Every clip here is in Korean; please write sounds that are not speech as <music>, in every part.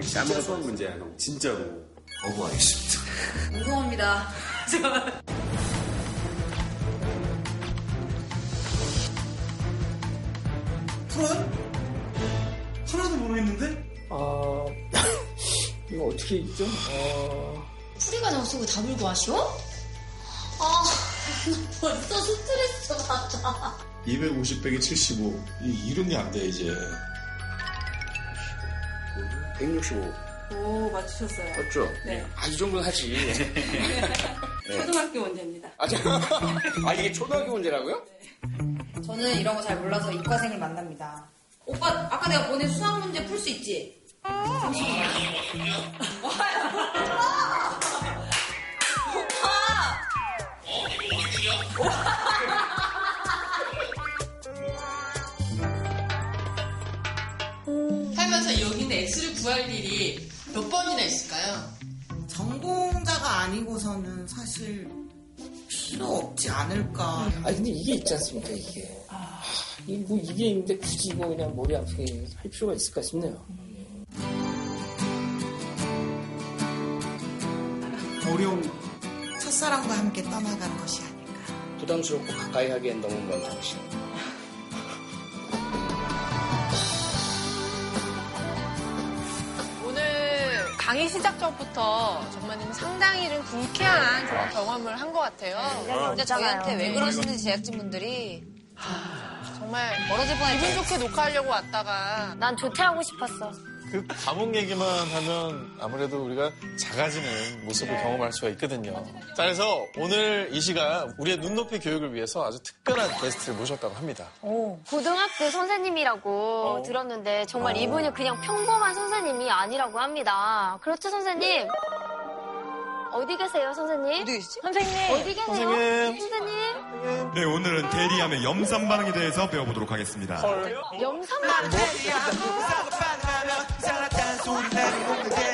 진짜 수학 문제야, 형. 진짜로. 거부하겠습니다. 무서웁니다. <laughs> 풀어요? 하나도 모르겠는데? 아, <coughs> 이거 어떻게 있죠? 어, 풀이가 나왔으고 답을 구하시오? 아, 나 <laughs> 벌써 스트레스 받아. 250 빼기 75. 이 이름이 안 돼, 이제. 165. 오, 맞추셨어요. 맞죠? 네. 아, 이 정도는 하지. <laughs> 초등학교 문제입니다. 아, 저, 아, 이게 초등학교 문제라고요? 저는 이런 거 잘 몰라서 이과생을 만납니다. 오빠, 아까 내가 보낸 수학 문제 풀 수 있지? 살면서 X를 구할 일이 몇 번이나 있을까요? 전공자가 아니고서는 사실 필요 없지 않을까. 아니 근데 이게 있지 않습니까 이게. 아, 이, 뭐 이게 있는데 굳이 이거 그냥 머리 아프게 할 필요가 있을까 싶네요. 어려운 첫사랑과 함께 떠나간 것이 아닐까. 부담스럽고 가까이 하기엔 너무 먼 당신. 강의 시작 전부터 정말 상당히 좀 불쾌한 좀 경험을 한 것 같아요. 근데 저희한테 왜 그러시는지 제작진분들이 정말 멀어질 기분 뻔했죠. 좋게 녹화하려고 왔다가 난 조퇴하고 싶었어. 그 감옥 얘기만 하면 아무래도 우리가 작아지는 모습을 경험할 수가 있거든요. 자, 그래서 오늘 이 시간 우리의 눈높이 교육을 위해서 아주 특별한 게스트를 모셨다고 합니다. 고등학교 선생님이라고 어. 들었는데 정말 이분이 그냥 평범한 선생님이 아니라고 합니다. 그렇죠, 선생님? 어디 계세요, 선생님? 어디 계시지? 선생님. 어디 계세요? 선생님. 선생님. 네, 오늘은 대리암의 염산 반응에 대해서 배워보도록 하겠습니다. 염산 <laughs> 만. 그가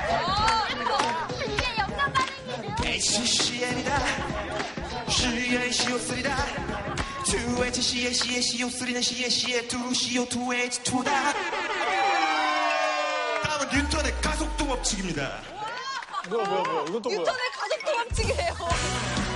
반응이다. HCN이다 CACO3다 2HCA CACO3는 CACA 2 CO2H2다 다음은 뉴턴의 가속도 법칙입니다 뭐야, 뭐야, 뭐야. 또 뭐야? 가족도 법칙이에요.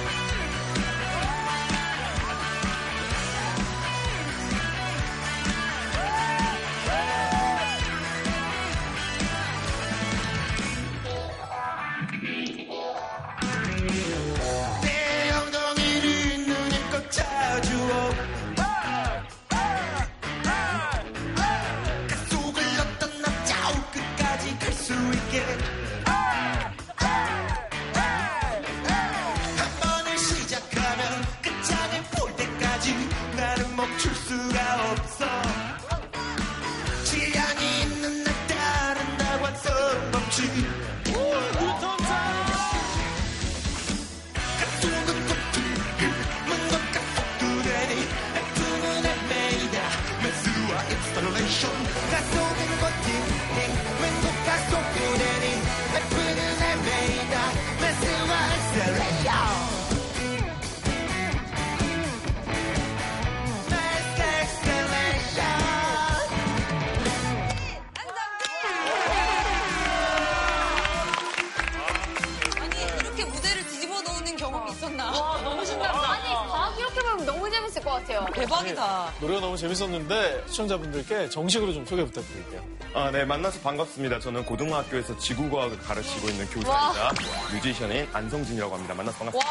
재밌었는데 시청자분들께 정식으로 좀 소개 부탁드릴게요. 아, 네, 만나서 반갑습니다. 저는 고등학교에서 지구과학을 가르치고 있는 교사이자 뮤지션인 안성진이라고 합니다. 만나서 반갑습니다.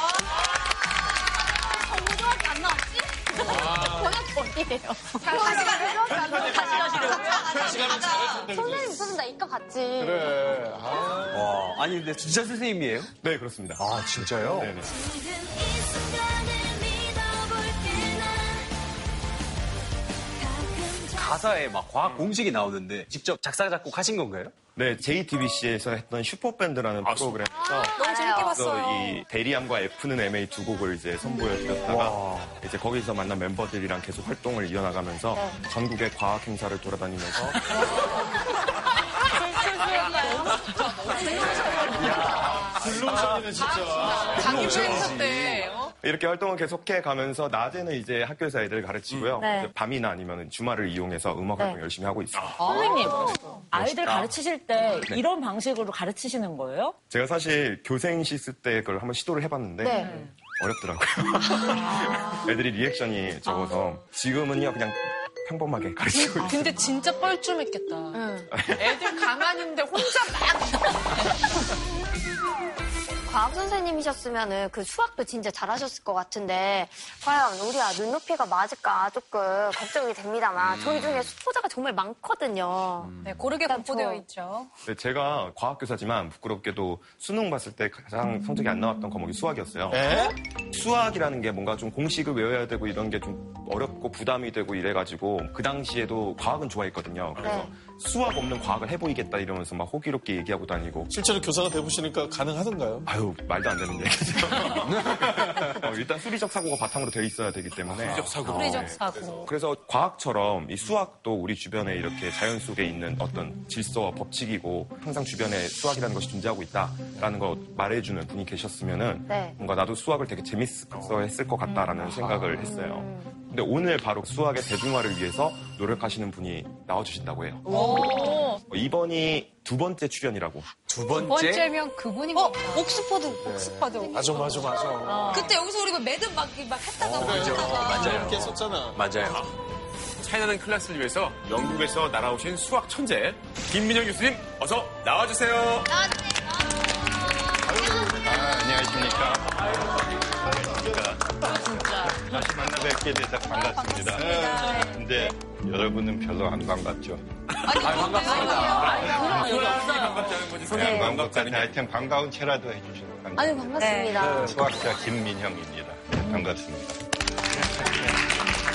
고등학교 안 나왔지? 번역본이에요. 다시 가세요? 다시 가시려고요? 선생님, 선생님, 나 이과 갔지. 그래. 와, 아니 근데 진짜 선생님이에요? 네, 그렇습니다. 아, 진짜요? 네 네. 가사에 막 과학 공식이 나오는데 직접 작사 작곡 하신 건가요? 네, JTBC에서 했던 슈퍼밴드라는 프로그램에서 너무 재밌게 봤어요. 이 대리암과 F는 MA 두 곡을 이제 선보여드렸다가 이제 거기서 만난 멤버들이랑 계속 활동을 이어나가면서 전국의 과학 행사를 돌아다니면서 블루오션이네 진짜. 자기 행사 때. 어? 이렇게 활동을 계속해 가면서 낮에는 이제 학교에서 애들 가르치고요. 네. 이제 밤이나 아니면 주말을 이용해서 음악 활동 네. 열심히 하고 있습니다. 선생님, 아이들 멋있다. 가르치실 때 네. 이런 방식으로 가르치시는 거예요? 제가 사실 교생시 쓸 때 그걸 한번 시도를 해봤는데 네. 어렵더라고요. <laughs> 애들이 리액션이 적어서 지금은요 그냥 평범하게 가르치고 있어요. 근데 진짜 뻘쭘했겠다. 애들 가만히 있는데 혼자 막. <laughs> 과학 선생님이셨으면 그 수학도 진짜 잘하셨을 것 같은데 과연 우리 아 눈높이가 맞을까 조금 걱정이 됩니다만 저희 중에 수포자가 정말 많거든요. 네, 고르게 공포되어 있죠. 네, 제가 과학교사지만 부끄럽게도 수능 봤을 때 가장 성적이 안 나왔던 과목이 수학이었어요. 에? 수학이라는 게 뭔가 좀 공식을 외워야 되고 이런 게 좀 어렵고 부담이 되고 이래가지고 그 당시에도 과학은 좋아했거든요. 그래서 네. 수학 없는 과학을 해보이겠다 이러면서 막 호기롭게 얘기하고 다니고 실제로 교사가 돼보시니까 가능하던가요? 아유 말도 안 되는 얘기죠. <laughs> 어, 일단 수리적 사고가 바탕으로 돼 있어야 되기 때문에 수리적 사고. 어, 수리적 네. 사고. 그래서 과학처럼 이 수학도 우리 주변에 이렇게 자연 속에 있는 어떤 질서와 법칙이고 항상 주변에 수학이라는 것이 존재하고 있다라는 걸 말해주는 분이 계셨으면은 네. 뭔가 나도 수학을 되게 재밌어 했을 것 같다라는 생각을 했어요. 근데 오늘 바로 수학의 대중화를 위해서 노력하시는 분이 나와주신다고 해요. 어, 이번이 두 번째 출연이라고. 두두 번째면 그분이 어? 옥스퍼드, 옥스퍼드. 맞아, 맞아, 맞아. 그때 여기서 우리 매듭 막, 막 했다가 막 했다가. 맞아요. 이렇게 썼잖아. 맞아요. 차이나는 클라스를 위해서 영국에서 날아오신 수학 천재 김민형 교수님 어서 나와주세요. 아, 안녕하십니까. 반갑습니다. 다시 만나 뵙게 돼서 반갑습니다. 근데 여러분은 별로 안 반갑죠? 아니, 반갑습니다. 반갑다는 거지. 그냥 반갑다니 하여튼 반가운 채라도 해주셔서 감사합니다. 아유 반갑습니다. 네, 수학자 김민형입니다. 반갑습니다. <laughs>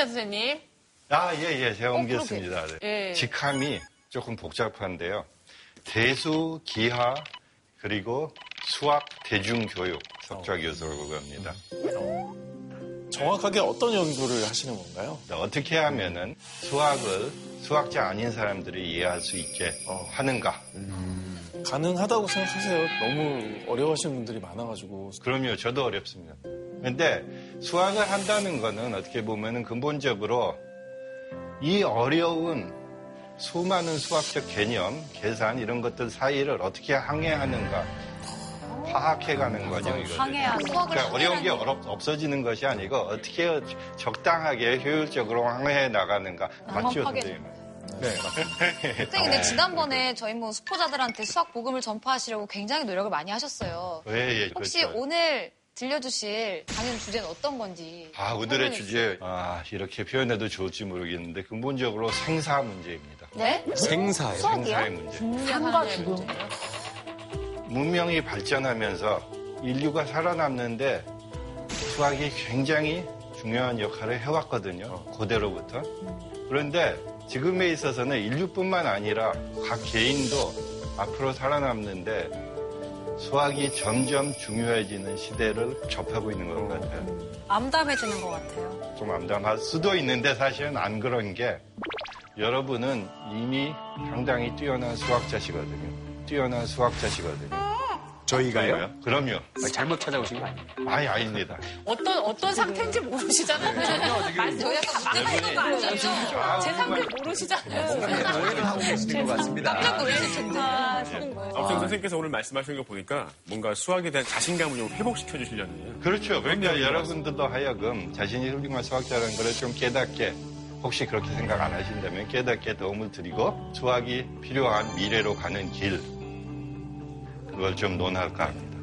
옮기셨네요, 선생님. 아, 예, 예. 제가 어, 옮겼습니다. 네. 예. 직함이 조금 복잡한데요. 대수, 기하, 그리고 수학, 대중교육 석좌 교수라고 합니다. 정확하게 어떤 연구를 하시는 건가요? 어떻게 하면은 수학을 수학자 아닌 사람들이 이해할 수 있게 하는가? 가능하다고 생각하세요? 너무 어려워하시는 분들이 많아가지고. 그럼요, 저도 어렵습니다. 근데 수학을 한다는 거는 어떻게 보면은 근본적으로 이 어려운 수많은 수학적 개념, 계산 이런 것들 사이를 어떻게 항해하는가 파악해가는. 항해하는 수학을 그러니까 어려운 게 어렵, 없어지는 것이 아니고 어떻게 적당하게 효율적으로 항해해 나가는가 맞죠. 선생님? 네. 선생님, 근데 지난번에 저희 뭐 수포자들한테 수학 복음을 전파하시려고 굉장히 노력을 많이 하셨어요. 예, 예, 혹시 그렇죠. 오늘 들려주실 강연 주제는 어떤 건지. 아, 오늘의 주제, 아, 이렇게 표현해도 좋을지 모르겠는데, 근본적으로 생사 문제입니다. 네? 생사요. 생사의 문제. 삶과 죽음. 문명이 발전하면서 인류가 살아남는데 수학이 굉장히 중요한 역할을 해왔거든요. 고대로부터. 그런데 지금에 있어서는 인류뿐만 아니라 각 개인도 앞으로 살아남는데 수학이 점점 중요해지는 시대를 접하고 있는 것 같아요. 암담해지는 것 같아요. 좀 암담할 수도 있는데 사실은 안 그런 게 여러분은 이미 상당히 뛰어난 수학자시거든요. 뛰어난 수학자시거든요. 저희가요? 그럼요. 잘못 찾아오신 거 아니에요? 아니, 아닙니다. 어떤 어떤 상태인지 모르시잖아요. 말 저희가 답답하는 거 아니에요? 제 상태 모르시잖아요. 오해를 하고 계시는 것 같습니다. 깜짝 놀라실 텐데. 아무튼 선생님께서 오늘 말씀하시는 거 보니까 뭔가 수학에 대한 자신감을 좀 회복시켜 주시려는. 그렇죠. 그러니까 여러분들도 하여금 자신이 훌륭한 수학자라는 걸 좀 깨닫게 혹시 그렇게 생각 안 하신다면 깨닫게 도움을 드리고 수학이 필요한 미래로 가는 길 그걸 좀 논할까 합니다.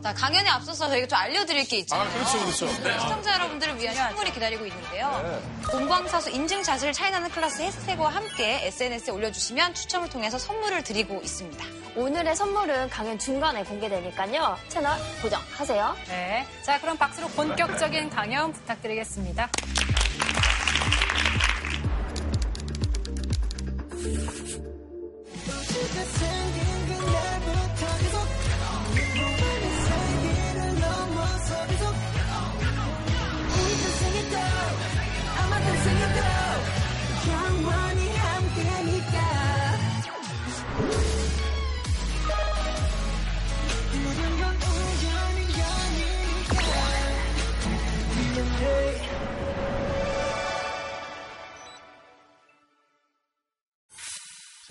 자, 강연에 앞서서 저희가 좀 알려드릴 게 있잖아요. 아, 그렇죠, 그렇죠. 네. 시청자 여러분들을 위한 선물이 기다리고 있는데요. 본방사수 인증샷을 차이나는 클래스 해시태그와 함께 SNS에 올려주시면 추첨을 통해서 선물을 드리고 있습니다. 오늘의 선물은 강연 중간에 공개되니까요. 채널 고정하세요. 네. 자, 그럼 박수로 본격적인 강연 부탁드리겠습니다.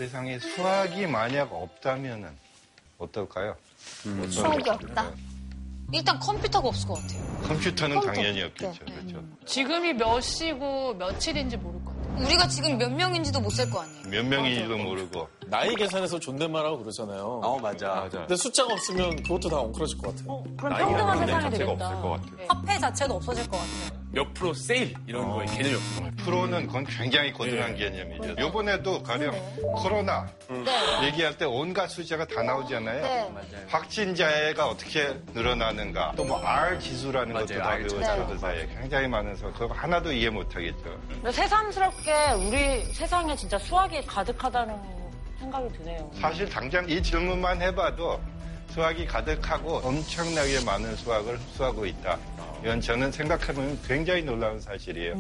세상에 수학이 만약 없다면은 어떨까요? 수학이 없다. 일단 컴퓨터가 없을 것 같아요. 컴퓨터는 컴퓨터. 당연히 없겠죠. 그렇죠. 지금이 몇 시고 며칠인지 모를 것 같아요. 우리가 지금 몇 명인지도 못 셀 거 아니에요. 몇 명인지도 모르고. 나이 계산해서 존댓말하고 그러잖아요. 어, 맞아. 근데 숫자가 없으면 그것도 다 엉클어질 것 같아요. 그럼 나이가 평등한 세상이 자체가 되겠다. 없을 것 같아요. 네. 화폐 자체도 없어질 것 같아요. 몇 프로 세일 이런 거에 개념이 없을 것 같아요. 프로는 그건 굉장히 거대한 예. 개념이죠. 요번에도 가령 코로나 얘기할 때 온갖 숫자가 다 나오잖아요. 네. 확진자가 어떻게 늘어나는가 또 뭐 R 지수라는 것도 다 배웠죠. 그 사이에 굉장히 많아서 그거 하나도 이해 못하겠죠. 근데 새삼스럽게 우리 세상에 진짜 수학이 가득하다는 생각이 드네요. 사실 당장 이 질문만 해봐도 수학이 가득하고 엄청나게 많은 수학을 흡수하고 있다. 이건 저는 생각하면 굉장히 놀라운 사실이에요.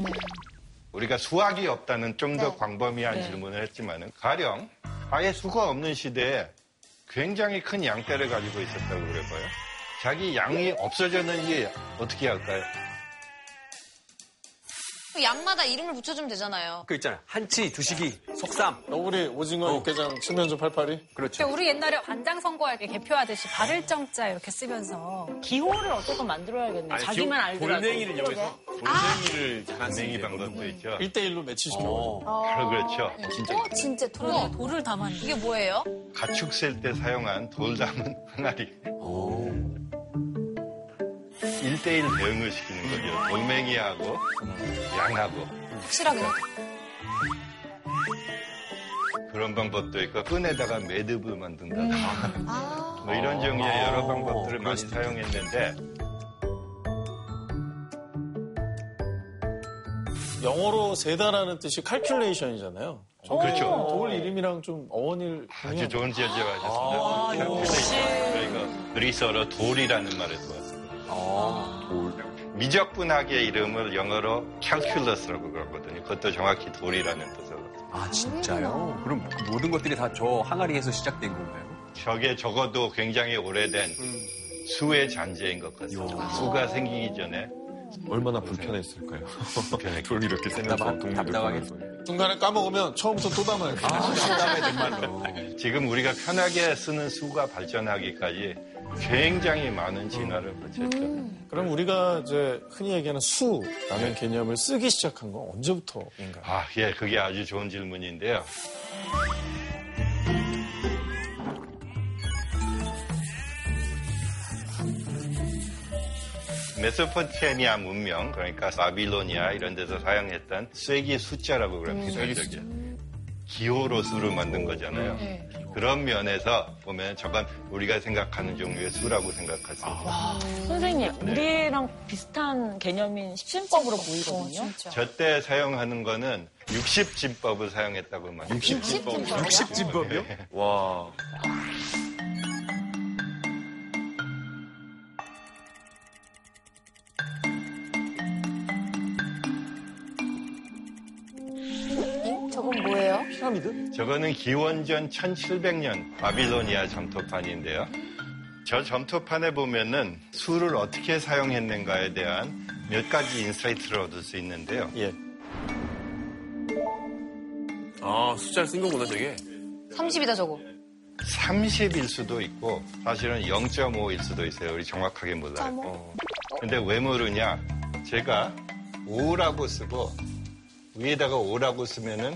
우리가 수학이 없다는 좀더 광범위한 네. 질문을 했지만은 가령 아예 수가 없는 시대에 굉장히 큰 양떼를 가지고 있었다고 그래 봐요. 자기 양이 없어졌는지 어떻게 할까요? 그 양마다 이름을 붙여주면 되잖아요. 그 있잖아요. 한치, 두식이, 속삼. 너구리, 오징어, 육개장, 칠면조, 팔팔이. 그렇죠. 우리 옛날에 반장 선거할 때 개표하듯이 발을 정자 이렇게 쓰면서 기호를 어쨌건 만들어야겠네. 아니, 자기만 알더라도. 돌멩이를 이용해서 돌멩이를 돌멩이 방법도 있죠. 1대1로 매치시켜. 바로 그렇죠. 진짜. 어, 진짜 돌. 돌을 담았네. 이게 뭐예요? 가축 셀 때 사용한 돌 담은 항아리. 1대1 대응을 시키는 거죠. 돌멩이하고 양하고. 확실하게. 그런 방법도 있고 끈에다가 매듭을 만든다든가 <laughs> 뭐 이런 종류의 여러 방법들을 많이 사용했는데 영어로 세다라는 뜻이 칼큘레이션이잖아요. 그렇죠. 돌 이름이랑 좀 어원일 아주 좋은 지적하셨습니다. 아, calculation. 그러니까 그리스어로 돌이라는 말에서 왔습니다. 미적분학의 이름을 영어로 calculus라고 그러거든요. 그것도 정확히 돌이라는 뜻으로. 아, 진짜요? 그럼 그 모든 것들이 다 저 항아리에서 시작된 건가요? 저게 적어도 굉장히 오래된 수의 잔재인 것 같습니다. 수가 생기기 전에 얼마나 불편했을까요? 돌 이렇게 답답하- 세면서 답답하게. 중간에 까먹으면 처음부터 또 담아요. 답답해, 정말로. 지금 우리가 편하게 쓰는 수가 발전하기까지 굉장히 많은 진화를 거쳤죠. 그럼 우리가 이제 흔히 얘기하는 수라는 개념을 쓰기 시작한 건 언제부터인가요? 아, 예, 그게 아주 좋은 질문인데요. 메소포타미아 문명, 그러니까 바빌로니아 이런 데서 사용했던 쐐기 숫자라고 그럽니다. 저게. 기호로 수를 만든 거잖아요. 그런 면에서 보면 저건 우리가 생각하는 종류의 수라고 생각할 수 있어요. 선생님, 네. 우리랑 비슷한 개념인 십신법으로 보이거든요. 저때 사용하는 거는 60진법을 사용했다고 말해요. 60진법이요? 60진법이요? 와. 피라미드? 저거는 기원전 1700년 바빌로니아 점토판인데요. 저 점토판에 보면은 수를 어떻게 사용했는가에 대한 몇 가지 insight를 얻을 수 있는데요. 예. 아, 숫자를 쓴 거구나, 저게. 30이다 저거. 30일 수도 있고 사실은 0.5일 수도 있어요. 우리 정확하게 몰라요. 어. 근데 왜 모르냐? 제가 5라고 쓰고 위에다가 5라고 쓰면은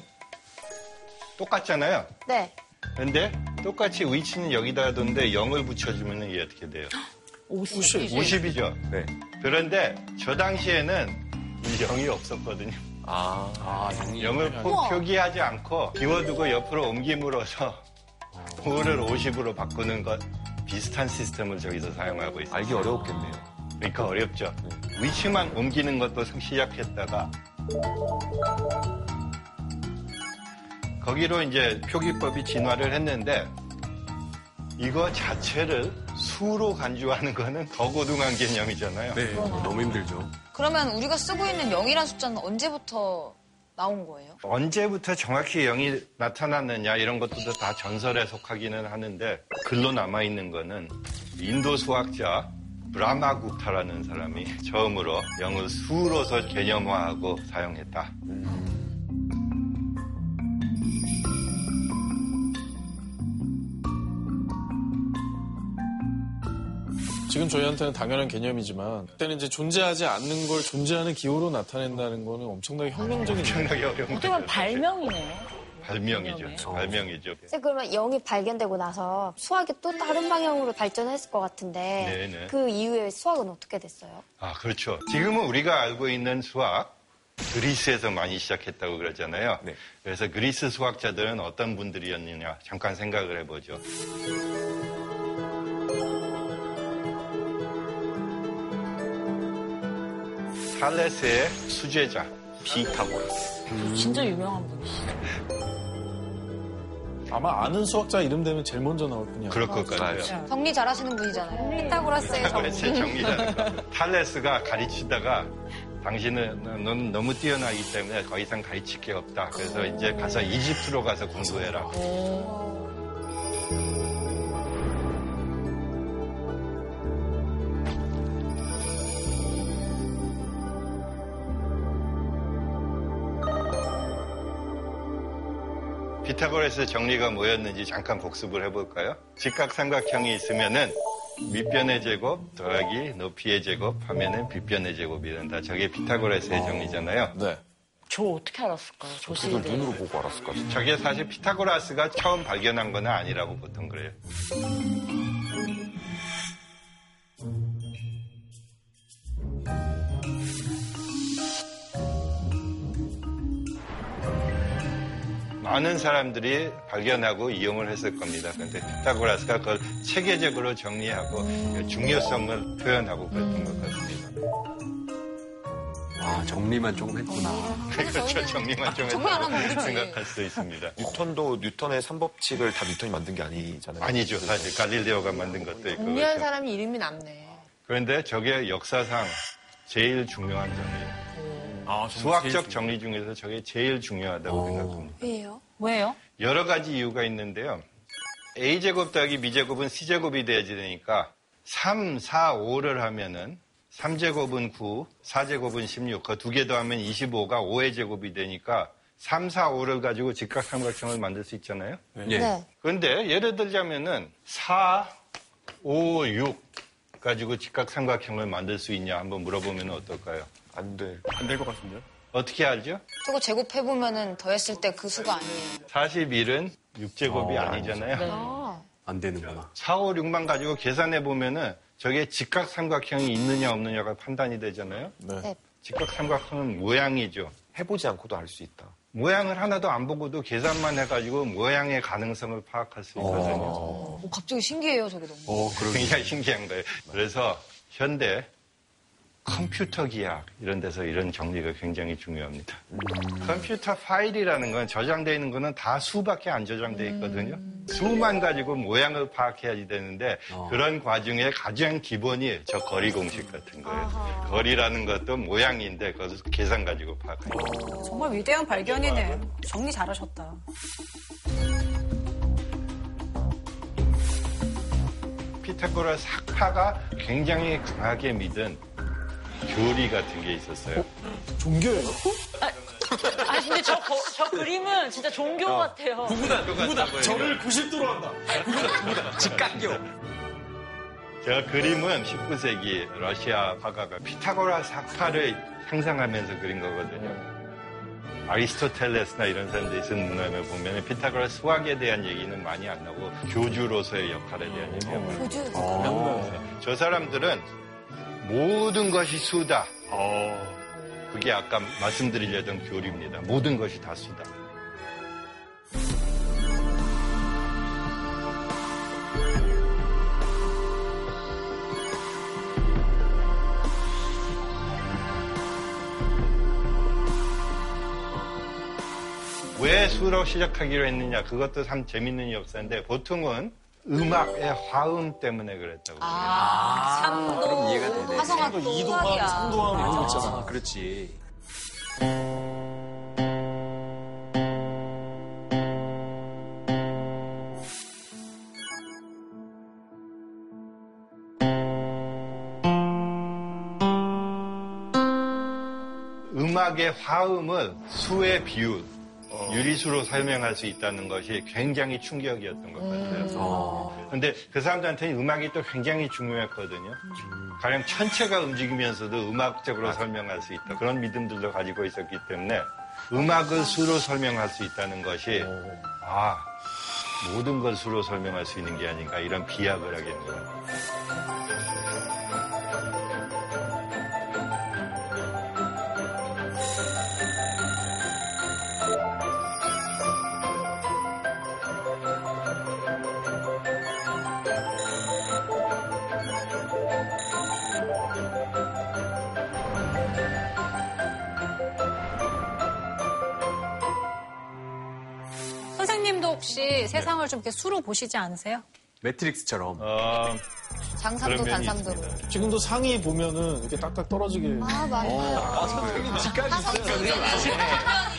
똑같잖아요. 네. 근데 똑같이 위치는 여기다 뒀는데 0을 붙여주면 이게 어떻게 돼요? <gasps> 50. 50이죠. 네. 그런데 저 당시에는 이 0이 없었거든요. 아, 아, 0을 우와. 표기하지 않고 비워두고 옆으로 옮김으로써 5를 50으로 바꾸는 것 비슷한 시스템을 저기서 사용하고 있어요. 알기 어려웠겠네요. 그러니까 어렵죠. 위치만 옮기는 것도 시작했다가 거기로 이제 표기법이 진화를 했는데 이거 자체를 수로 간주하는 거는 더 고등한 개념이잖아요. 네, 너무 힘들죠. 그러면 우리가 쓰고 있는 0이란 숫자는 언제부터 나온 거예요? 언제부터 정확히 0이 나타났느냐 이런 것들도 다 전설에 속하기는 하는데 글로 남아 있는 거는 인도 수학자 브라마구타라는 사람이 처음으로 0을 수로서 개념화하고 사용했다. 지금 저희한테는 당연한 개념이지만 그때는 이제 존재하지 않는 걸 존재하는 기호로 나타낸다는 거는 엄청나게 혁명적인 엄청나게 어려운 어떻게 보면 발명이네. 발명이죠. 발명이죠. 선생님, 그러면 0이 발견되고 나서 수학이 또 다른 방향으로 발전했을 것 같은데 네네. 그 이후에 수학은 어떻게 됐어요? 아, 그렇죠. 지금은 우리가 알고 있는 수학, 그리스에서 많이 시작했다고 그러잖아요. 그래서 그리스 수학자들은 어떤 분들이었느냐 잠깐 생각을 해보죠. 살레스의 수제자 피타고라스. 진짜 유명한 분이시죠. 아마 아는 수학자 이름 되면 제일 먼저 나올 뿐이야. 그럴 것 같아요. 정리 잘하시는 분이잖아요. 피타고라스의 피타고라스의 정리. 정리라는 거. 탈레스가 가르치다가 당신은 넌 너무 뛰어나기 때문에 더 이상 가르칠 게 없다. 그래서 이제 가서 이집트로 가서 공부해라. 피타고라스의 정리가 뭐였는지 잠깐 복습을 해볼까요? 직각삼각형이 있으면은 밑변의 제곱 더하기 높이의 제곱 하면은 빗변의 제곱이 된다. 저게 피타고라스의 정리잖아요. 네. 저 어떻게 알았을까요? 저 시대. 보고 알았을까? 저게 사실 피타고라스가 처음 발견한 건 아니라고 보통 그래요. 많은 사람들이 발견하고 이용을 했을 겁니다. 그런데 피타고라스가 그걸 체계적으로 정리하고 그 중요성을 표현하고 그랬던 것 같습니다. 아, 정리만 조금 했구나. 그렇죠. 정리만 좀 정리 안 하면 했다고. 생각할 수 있습니다. 뉴턴도 뉴턴의 삼법칙을 다 뉴턴이 만든 게 아니잖아요. 아니죠. 사실 갈릴레오가 만든 것도 있고. 정리한 그렇죠. 사람이 이름이 남네. 그런데 저게 역사상 제일 중요한 정리예요. 아, 수학적 정리 중에서 저게 제일 중요하다고 생각합니다. 왜요? 왜요? 여러 가지 이유가 있는데요. a제곱 더하기 b제곱은 c제곱이 돼야지 되니까 3, 4, 5를 하면은 3제곱은 9, 4제곱은 16, 그 두 개 더하면 25가 5의 제곱이 되니까 3, 4, 5를 가지고 직각삼각형을 만들 수 있잖아요. 네. 네. 그런데 예를 들자면은 4, 5, 6 가지고 직각삼각형을 만들 수 있냐 한번 물어보면 어떨까요? 안 돼. 안 될 것 같은데요? 어떻게 알죠? 저거 제곱해보면은 더했을 때 그 수가 아니에요. 41은 6제곱이 어, 아니잖아요. 네. 안 되는구나. 4, 5, 6만 가지고 계산해 보면은 저게 직각삼각형이 있느냐 없느냐가 판단이 되잖아요. 네. 직각삼각형은 모양이죠. 해보지 않고도 알 수 있다. 모양을 하나도 안 보고도 계산만 해가지고 모양의 가능성을 파악할 수 있거든요. 어, 갑자기 신기해요, 저게 너무. 굉장히 신기한 거예요. 그래서 현대 컴퓨터 기학 이런 데서 이런 정리가 굉장히 중요합니다. 컴퓨터 파일이라는 건 저장되어 있는 거는 다 수밖에 안 저장되어 있거든요. 수만 가지고 모양을 파악해야지 되는데 그런 과정의 가장 기본이 저 거리 공식 같은 거예요. 거리라는 것도 모양인데 그것을 계산 가지고 파악해요. 정말 위대한 발견이네. 정리 잘하셨다. 피타고라스 학파가 굉장히 강하게 믿은 교리 같은 게 있었어요. 종교예요? 아 근데 저, 거- 저 그림은 진짜 종교 같아요. 저를 90도로 한다. 직각교. 저 그림은 19세기 러시아 화가가 피타고라스 학파를 상상하면서 그린 거거든요. 아리스토텔레스나 이런 사람들이 쓴 문헌을 보면 피타고라스 수학에 대한 얘기는 많이 안 나오고 교주로서의 역할에 대한 얘기가 많아요. 교주. 저 사람들은 모든 것이 수다. 그게 아까 말씀드리려던 교리입니다. 모든 것이 다 수다. 왜 수로 시작하기로 했느냐? 그것도 참 재밌는 역사인데 보통은 음악의 화음 때문에 그랬다고. 아, 삼도, 그럼 이해가 되네. 이도함, 음악이야. 삼도함 이런 거 있잖아. 아, 그렇지. 음악의 화음을 수의 비율, 유리수로 설명할 수 있다는 것이 굉장히 충격이었던 것 같아요. 근데 그 사람들한테는 음악이 또 굉장히 중요했거든요. 가령 천체가 움직이면서도 음악적으로 설명할 수 있다. 그런 믿음들도 가지고 있었기 때문에 음악을 수로 설명할 수 있다는 것이 아, 모든 걸 수로 설명할 수 있는 게 아닌가 이런 비약을 하게 된 거예요. 선생님도 혹시 세상을 좀 이렇게 수로 보시지 않으세요? 매트릭스처럼. 어, 장삼도 그런 면이 단삼도로. 지금도 상이 보면은 이렇게 딱딱 떨어지게. 아, 맞아요. 아, 직각이 있어요.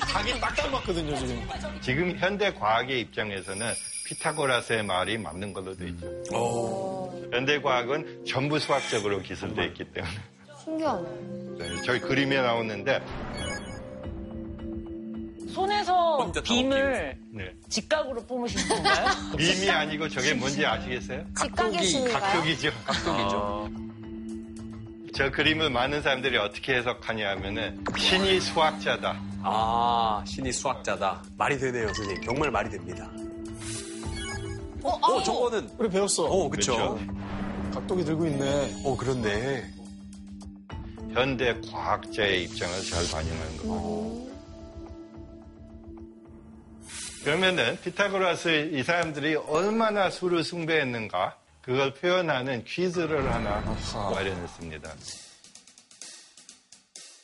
각이 딱딱 맞거든요, 지금. 지금 현대 과학의 입장에서는 피타고라스의 말이 맞는 걸로 돼 있죠. 현대 과학은 전부 수학적으로 기술되어 있기 때문에 신기하네. 네, 저희 그림에 나오는데 손에서 빔을 네. 직각으로 뿜으신 건가요? <laughs> 밈이 아니고 저게 뭔지 아시겠어요? 신인가요? 각도기죠. <laughs> 각도기죠. 저 그림을 많은 사람들이 어떻게 해석하냐 하면은 신이 수학자다. 아, 신이 수학자다. 말이 되네요, 선생님. 정말 말이 됩니다. 어, 어, 저거는. 우리 배웠어. 어, 그쵸. 각도기 들고 있네. 어, 그렇네. 현대 과학자의 입장을 잘 반영하는 겁니 그러면은 피타고라스 이 사람들이 얼마나 수를 숭배했는가 그걸 표현하는 퀴즈를 하나 마련했습니다.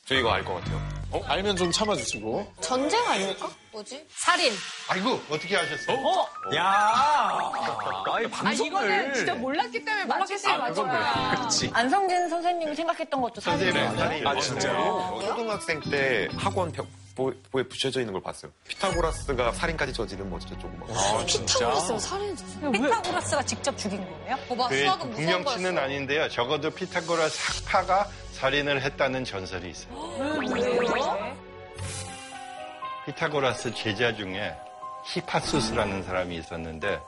저 이거 알 것 같아요. 어? 알면 좀 참아주시고. 전쟁 아닐까? 뭐지? 살인. 아이고 어떻게 하셨어요? 어? 야 아니, 아, 방송을. 이거는 진짜 몰랐기 때문에 맞췄어요, 맞춰요. 그렇지. 안성진 선생님이 생각했던 것도 사실이에요. 선생님. 아, 진짜요? 초등학생 때 학원 벽 보에 붙여져 있는 걸 봤어요. 피타고라스가 살인까지 저지른 뭐 어쩌고저쩌고 막. 아, 피타고라스가 살인 피타고라스가 직접 죽인 거예요? 봐봐, 그 수학은 무서운 국명치는 거였어. 아닌데요. 적어도 피타고라스 학파가 살인을 했다는 전설이 있어요. 왜요? 피타고라스 제자 중에 히파수스라는 사람이 있었는데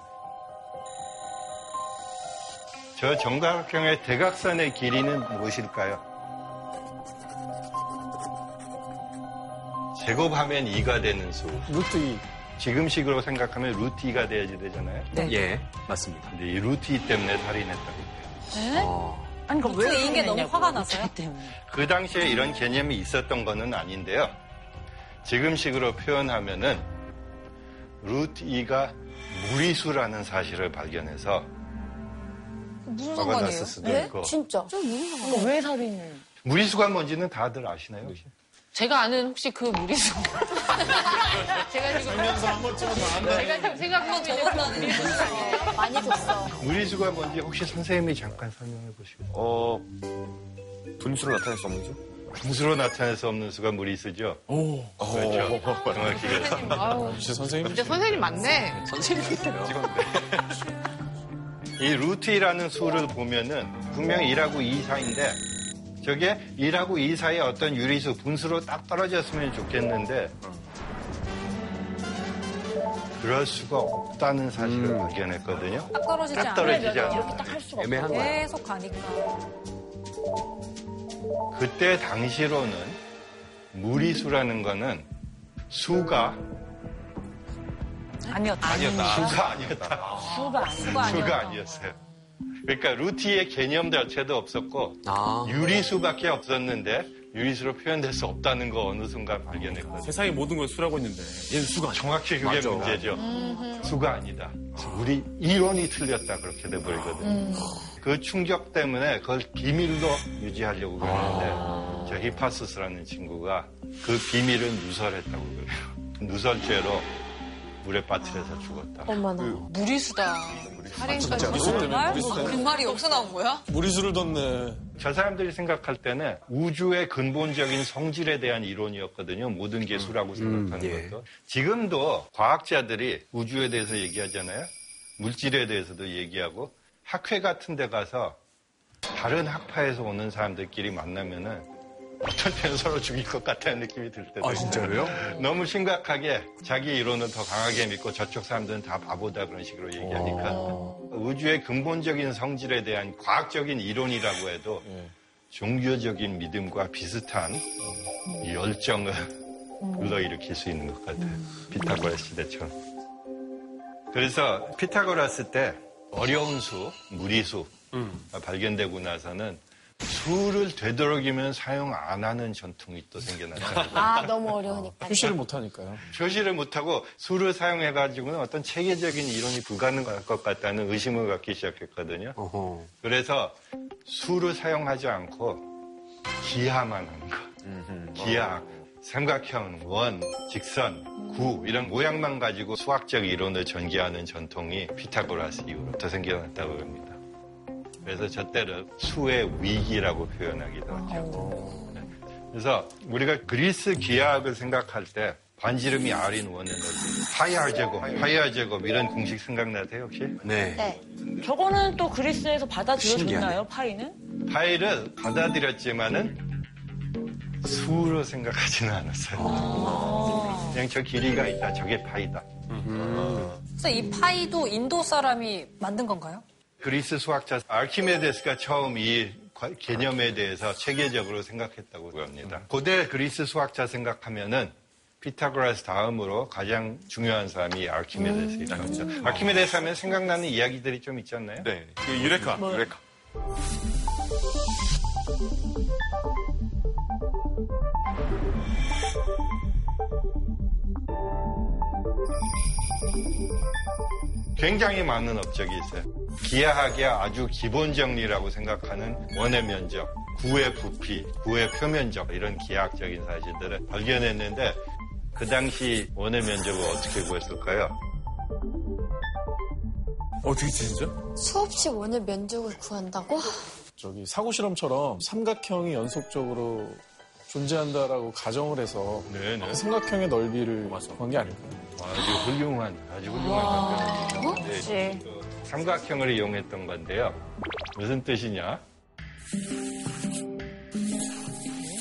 저 정각형의 대각선의 길이는 무엇일까요? 제곱하면 2가 되는 수. 루트 2. 지금식으로 생각하면 루트 2가 돼야지 되잖아요. 예, 맞습니다. 근데 이 루트 2 때문에 살인했다고 해요. 아니, 그럼 루트 왜 이인 게 너무 화가 나서요? 때문에. 그 당시에 이런 개념이 있었던 거는 아닌데요. 지금식으로 표현하면은 루트 2가 무리수라는 사실을 발견해서 무슨 화가 상관이에요? 났을 수도 네? 있고 진짜. 좀 무슨 그럼 왜 살인을? 무리수가 뭔지는 다들 아시나요? 혹시? 제가 아는 혹시 그 무리수. <laughs> 제가 지금 살면서 한 번쯤은 다 한다. 제가 지금 생각하고 있는 무리수 아니에요? 많이 줬어. 무리수가 뭔지 혹시 선생님이 잠깐 설명해 보시고. 어, 분수로 나타낼 수 없는 수? 분수로 나타낼 수 없는 수가 무리수죠. 오. 그렇죠. 정확히 그래서. 아우, 역시 선생님. 진짜 선생님 맞네. <laughs> 이 루트 2라는 수를 보면은 분명히 1하고 2 사이인데 저게 1하고 2 사이에 어떤 유리수 분수로 딱 떨어졌으면 좋겠는데 그럴 수가 없다는 사실을 발견했거든요. 딱 떨어지지 딱 않아요. 떨어지지 않아요. 이렇게 딱 할 수가 없어. 애매한. 계속 가니까. 그때 당시로는 무리수라는 거는 수가 아니었다. 수가 아니었다. 수가 아니었다. 수가 아니었어요. 그러니까 루티의 개념 자체도 없었고 유리수밖에 없었는데 유리수로 표현될 수 없다는 거 어느 순간 발견했거든요. 세상의 모든 걸 수라고 했는데 얘는 수가. 정확히 그게 맞아. 문제죠. 수가 아니다. 우리 이론이 틀렸다 그렇게 돼버리거든요. 그 충격 때문에 그걸 비밀로 유지하려고 그러는데 저 히파스스라는 친구가 그 비밀을 누설했다고 그래요. 누설죄로 물에 빠뜨려서 죽었다. 어머나. 무리수다. 살인까지. 무리수 때문에 무리수 그 때문에. 말이 여기서 나온 거야? 무리수를 뒀네. 저 사람들이 생각할 때는 우주의 근본적인 성질에 대한 이론이었거든요. 모든 게 수라고 생각하는 것도. 지금도 과학자들이 우주에 대해서 얘기하잖아요. 물질에 대해서도 얘기하고 학회 같은 데 가서 다른 학파에서 오는 사람들끼리 만나면은 어떨 때는 서로 죽일 것 같다는 느낌이 들 때도 아, 진짜로요? 있어요. 너무 심각하게 자기 이론을 더 강하게 믿고 저쪽 사람들은 다 바보다 그런 식으로 얘기하니까 우주의 근본적인 성질에 대한 과학적인 이론이라고 해도 종교적인 믿음과 비슷한 이 열정을 불러일으킬 수 있는 것 같아요. 피타고라스 시대처럼. 그래서 피타고라스 때 어려운 수, 무리수 가 발견되고 나서는 수를 되도록이면 사용 안 하는 전통이 또 생겨났어요. 아, 너무 어려우니까. 표시를 못 하니까요. 표시를 못하고 수를 사용해가지고는 어떤 체계적인 이론이 불가능할 것 같다는 의심을 갖기 시작했거든요. 그래서 수를 사용하지 않고 기하만 하는 거. 기하, 삼각형, 원, 직선, 구 이런 모양만 가지고 수학적 이론을 전개하는 전통이 피타고라스 이후로부터 생겨났다고 합니다. 그래서 저 때를 수의 위기라고 표현하기도 하죠. 그래서 우리가 그리스 기하학을 생각할 때 반지름이 R인 원의 넓이, 파이 R 제곱, 파이 R 제곱 이런 공식 생각나세요 혹시? 네. 네. 저거는 또 그리스에서 받아들여졌나요, 신기하네. 파이는? 파이를 받아들였지만은 수로 생각하지는 않았어요. 그냥 저 길이가 있다, 저게 파이다. 그래서 이 파이도 인도 사람이 만든 건가요? 그리스 수학자 아르키메데스가 처음 이 과- 개념에 대해서 체계적으로 생각했다고 합니다. 고대 그리스 수학자 생각하면은 피타고라스 다음으로 가장 중요한 사람이 아르키메데스라고 합니다. 아르키메데스 하면 생각나는 이야기들이 좀 있지 않나요? 네. 그 유레카. 뭐요? 유레카. 굉장히 많은 업적이 있어요. 기하학의 아주 기본 정리라고 생각하는 원의 면적, 구의 부피, 구의 표면적 이런 기하학적인 사실들을 발견했는데 그 당시 원의 면적을 어떻게 구했을까요? 어떻게 진짜? 수없이 원의 면적을 구한다고? 저기 사고 실험처럼 삼각형이 연속적으로 존재한다라고 가정을 해서 그 삼각형의 넓이를 구한 게 아닐까요? 아주 훌륭한, 아주 훌륭한 답변이죠. 역시. 네, 그 삼각형을 이용했던 건데요. 무슨 뜻이냐?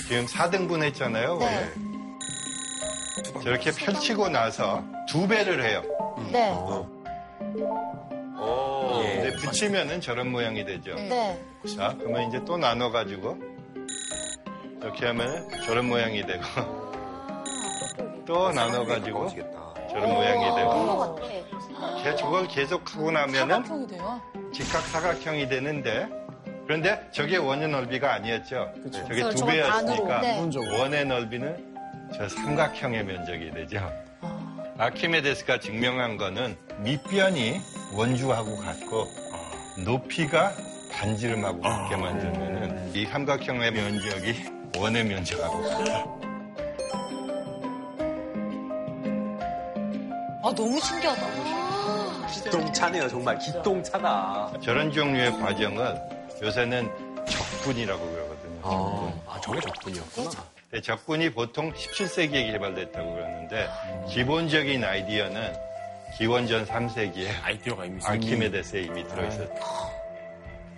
지금 4등분 했잖아요. 네. 원래. 저렇게 펼치고 나서 두 배를 해요. 네. 근데 붙이면은 저런 모양이 되죠. 네. 자, 그러면 이제 또 나눠가지고 이렇게 하면 저런 모양이 되고 또 나눠가지고 저런 모양이 되고 걔 저걸 계속 하고 나면은 사각형이 돼요. 직각 사각형이 되는데 그런데 저게 원의 넓이가 아니었죠. 저게 그래서 두 배였으니까 네. 원의 넓이는 저 삼각형의 면적이 되죠. 아 키메데스가 증명한 거는 밑변이 원주하고 같고 높이가 반지름하고 같게 만들면은 이 삼각형의 면적이 원의 면적하고 같아요. 아, 너무 신기하다. 기똥차네요, 정말. 기똥차다. 저런 종류의 과정은 요새는 적분이라고 그러거든요. 적분. 아, 저게 적군이었구나. 네, 적분이 보통 17세기에 개발됐다고 그러는데 기본적인 아이디어는 기원전 3세기에 아이디어가 이미 아키메데스에 이미 들어있었죠.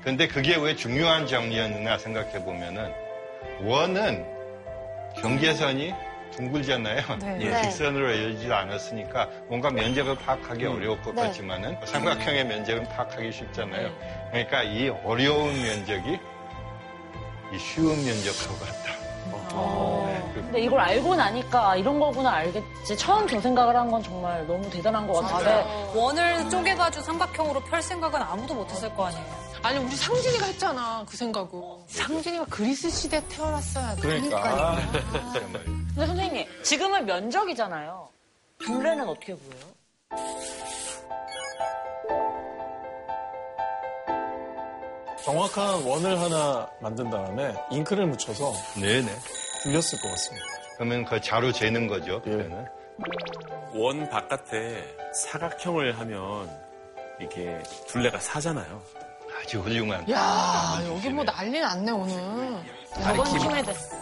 근데 그게 왜 중요한 정리였느냐 생각해 보면은 원은 경계선이 둥글잖아요. <laughs> 네. 예, 네. 직선으로 이어지지 않았으니까 뭔가 면적을 파악하기 어려울 것 네. 같지만은 삼각형의 면적은 파악하기 쉽잖아요. 그러니까 이 어려운 면적이 이 쉬운 면적하고 같다. 네, 그- 근데 이걸 알고 나니까 이런 거구나 알겠지. 처음 저 생각을 한 건 정말 너무 대단한 것 같은데. 원을 쪼개가지고 삼각형으로 펼 생각은 아무도 못했을 거 아니에요. 아니 우리 상진이가 했잖아 그 생각은. 상진이가 그리스 시대 태어났어야 돼. 그러니까. 근데 선생님, 지금은 면적이잖아요. 둘레는 어떻게 보여요? 정확한 원을 하나 만든 다음에 잉크를 묻혀서 네네. 굴렸을 것 같습니다. 그러면 그 자로 재는 거죠. 그러면. 원 바깥에 사각형을 하면 이게 둘레가 사잖아요. 아주 훌륭한. 야 여기 뭐 난리 났네 오늘. 저건 키메데스.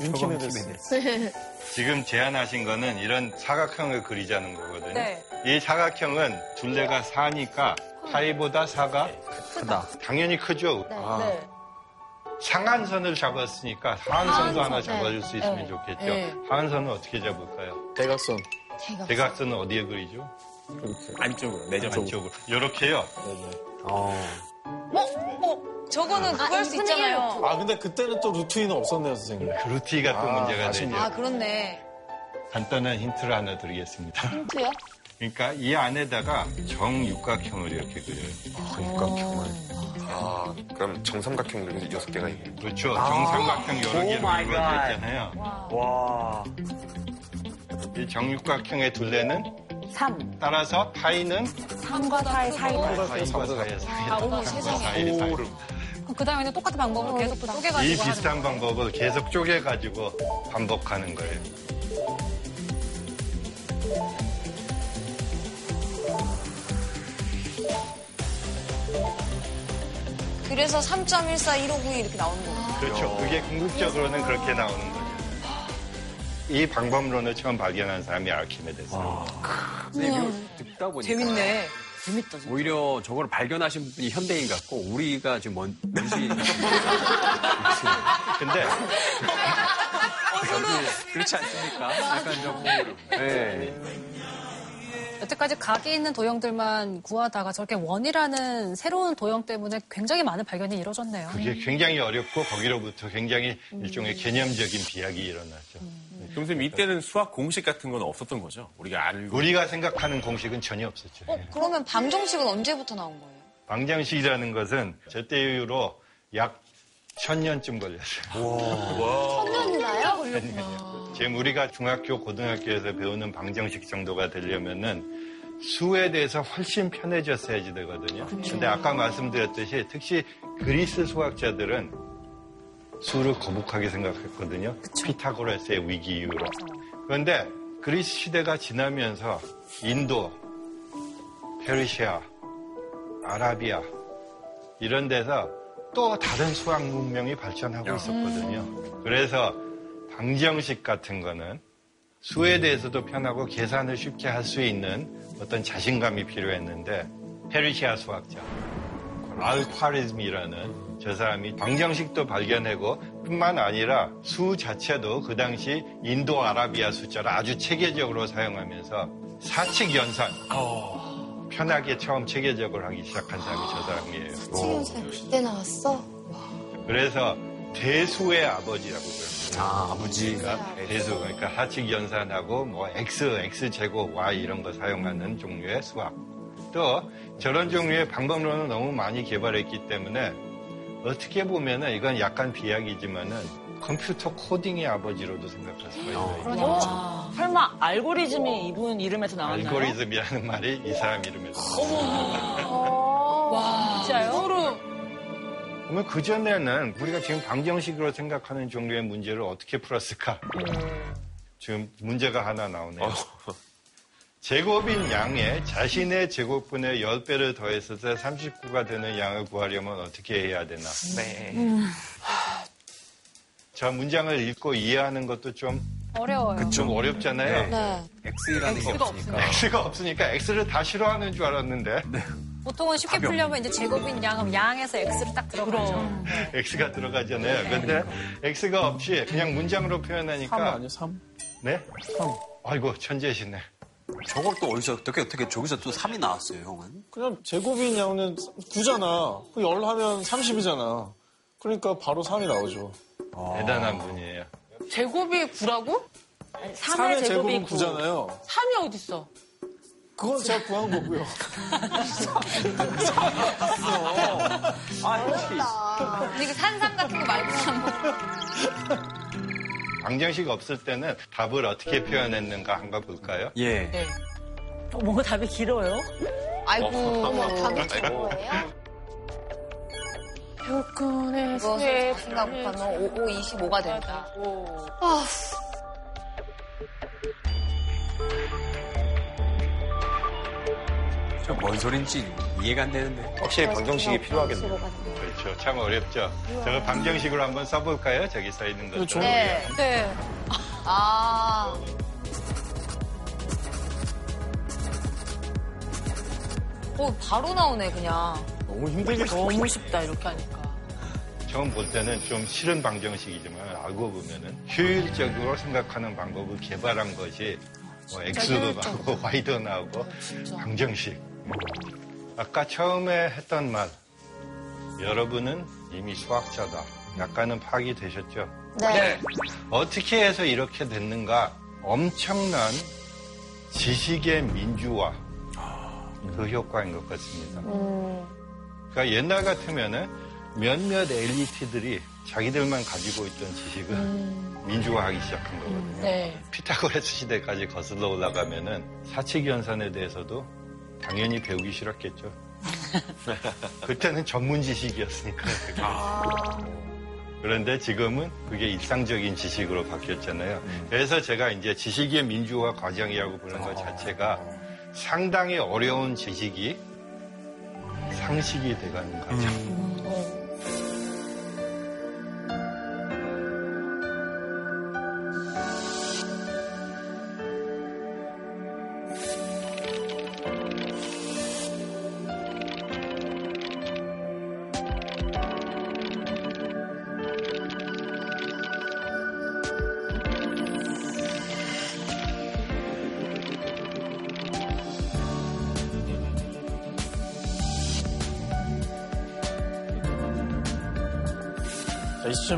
윤키메데스. 지금 제안하신 거는 이런 사각형을 그리자는 거거든요. 네. 이 사각형은 둘레가 4니까 파이보다 4가 크다. 당연히 크죠. 네. 상한선을 잡았으니까 하한선도 하한선, 하나 네. 잡아줄 수 있으면 네. 좋겠죠. 네. 하한선은 어떻게 잡을까요? 대각선. 대각선은 어디에 그리죠? 안쪽으로, 내전 안쪽으로. 이렇게요. 어. 어? 저거는 그거 할 수 있잖아요. 아, 근데 그때는 또 루트인은 없었네요, 선생님. 그 루트가 또 아, 문제가 아쉽네요. 되죠. 아, 그렇네. 간단한 힌트를 하나 드리겠습니다. 힌트요? 그러니까 이 안에다가 정육각형을 이렇게 그려요. 육각형을. 아, 그럼 정삼각형 이렇게 여섯 개가 있네. 그렇죠. 정삼각형 여러 개로 이루어져 갓. 있잖아요. 와. 이 정육각형의 둘레는 3. 따라서 파이는 3과 4의 사이다. 파이과 사이의 사이. 아, 어머, 세상에. 사이의 사이. 그럼 그 다음에는 똑같은 방법으로 계속 또이 쪼개가지고 하는 비슷한 방법을 계속 쪼개가지고 반복하는 거예요. 그래서 3.141592 이렇게 나오는 거구나. 그렇죠. 그게 궁극적으로는 그렇게 나오는 거죠. 이 방법론을 처음 발견한 사람이. 근데 이거 듣다 보니까. 재밌네. 재밌다, 진짜. 오히려 저걸 발견하신 분이 현대인 같고, 우리가 지금 뭔, 뭔지. <laughs> 근데 그렇지 않습니까? 약간 좀. 네. 여태까지 각이 있는 도형들만 구하다가 저렇게 원이라는 새로운 도형 때문에 굉장히 많은 발견이 이루어졌네요. 그게 굉장히 어렵고 거기로부터 굉장히 일종의 개념적인 비약이 일어나죠. 그 럼 선생님 이때는 수학 공식 같은 건 없었던 거죠? 우리가 알고 우리가 생각하는 공식은 전혀 없었죠. 어, 그러면 방정식은 언제부터 나온 거예요? 방정식이라는 것은 저때 이후로 약 천년쯤 걸렸어요. 천년이나요? 지금 우리가 중학교, 고등학교에서 배우는 방정식 정도가 되려면은 수에 대해서 훨씬 편해졌어야지 되거든요. 근데 아까 말씀드렸듯이 특히 그리스 수학자들은 수를 거북하게 생각했거든요. 피타고라스의 위기 이후로. 그런데 그리스 시대가 지나면서 인도, 페르시아, 아라비아 이런 데서 또 다른 수학 문명이 발전하고 있었거든요. 그래서 방정식 같은 거는 수에 대해서도 편하고 계산을 쉽게 할 수 있는 어떤 자신감이 필요했는데 페르시아 수학자 알콰리즘이라는 저 사람이 방정식도 발견하고 뿐만 아니라 수 자체도 그 당시 인도 아라비아 숫자를 아주 체계적으로 사용하면서 사칙 연산 편하게 처음 체계적으로 하기 시작한 사람이 저 사람이에요. 지금 그때 나왔어? 그래서 대수의 아버지라고 그래요. 아, 아버지. 그러니까 대수, 그러니까 하칙 연산하고 뭐 x, x 제곱, y 이런 거 사용하는 종류의 수학. 또 저런 종류의 방법론을 너무 많이 개발했기 때문에 어떻게 보면은 이건 약간 비약이지만은 컴퓨터 코딩의 아버지로도 생각할 수가 있어요. 어? 설마 알고리즘이 이분 이름에서 나왔나요? 알고리즘이라는 말이 이 사람 이름에서. 와, 진짜요? 소름. 그러면 그전에는 우리가 지금 방정식으로 생각하는 종류의 문제를 어떻게 풀었을까? 지금 문제가 하나 나오네요. 제곱인 양에 자신의 제곱분의 10배를 더했을 때 39가 되는 양을 구하려면 어떻게 해야 되나? 네. 자, 문장을 읽고 이해하는 것도 좀, 어려워요. 좀 어렵잖아요. 네. X라는 게 X가 없으니까. X가 없으니까 X를 다 싫어하는 줄 알았는데 보통은 쉽게 답이 풀려면 이제 제곱인 양은 양에서 x를 딱 들어가죠. X가 들어가잖아요. 근데 X가 없이 그냥 문장으로 표현하니까 3 아니야, 3? 네? 아이고 천재시네. 저걸 또 어디서 어떻게 어떻게 저기서 또 3이 나왔어요, 형은? 그냥 제곱인 양은 9잖아. 그 열 하면 30이잖아. 그러니까 바로 3이 나오죠. 대단한 분이에요. 제곱이 9라고? 3의 제곱은 9잖아요. 3이 어딨어? 그건 제가 구한 거고요. 근데 이게 산삼 같은 거 말고는 뭐. <laughs> 방정식 없을 때는 답을 어떻게 표현했는가 한번 볼까요? 예. 네. 어, 뭔가 답이 길어요? 아이고. 어머, 답이 저거예요? 표근의 이거 수의 자신감 곱하면 5, 5, 25가 된다. 아, 저뭔 소린지 이해가 안 되는데. 확실히 방정식이 필요하겠네요. 그렇죠. 참 어렵죠. 저거 방정식으로 한번 써볼까요? 저기 써 있는 것. 좀. 네. 네. 아. 오, 바로 나오네, 그냥. 너무 힘들게 너무 쉽다, 이렇게 하니까. 처음 볼 때는 좀 싫은 방정식이지만 알고 보면은 효율적으로 생각하는 방법을 개발한 것이 뭐 X도 나오고 Y도 나오고 방정식. 아까 처음에 했던 말. 여러분은 이미 수학자다. 약간은 파악이 되셨죠? 네. 어떻게 해서 이렇게 됐는가? 엄청난 지식의 민주화. 그 효과인 것 같습니다. 음. 그러니까 옛날 같으면은 몇몇 엘리트들이 자기들만 가지고 있던 지식을 민주화하기 시작한 거거든요. 네. 피타고라스 시대까지 거슬러 올라가면은 사칙 연산에 대해서도 당연히 배우기 싫었겠죠. <laughs> 그때는 전문 지식이었으니까. 그게. 그런데 지금은 그게 일상적인 지식으로 바뀌었잖아요. 그래서 제가 이제 지식의 민주화 과정이라고 부르는 것 자체가 상당히 어려운 지식이 상식이 돼가는 과정.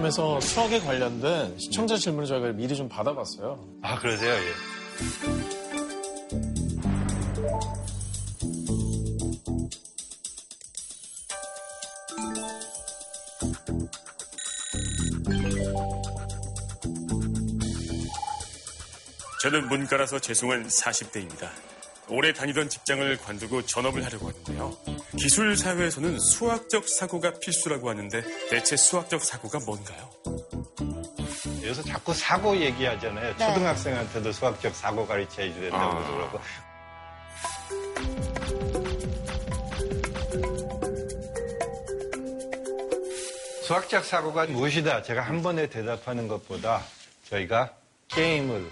시점에서 수학에 관련된 시청자 질문을 저희가 미리 좀 받아봤어요. 아, 그러세요? 예. 저는 문과라서 재수한 40대입니다. 오래 다니던 직장을 관두고 전업을 하려고 하는데요. 기술 사회에서는 수학적 사고가 필수라고 하는데 대체 수학적 사고가 뭔가요? 여기서 자꾸 사고 얘기하잖아요. 네. 초등학생한테도 수학적 사고 가르쳐야 된다고 아. 그러고. 수학적 사고가 무엇이다? 제가 한 번에 대답하는 것보다 저희가 게임을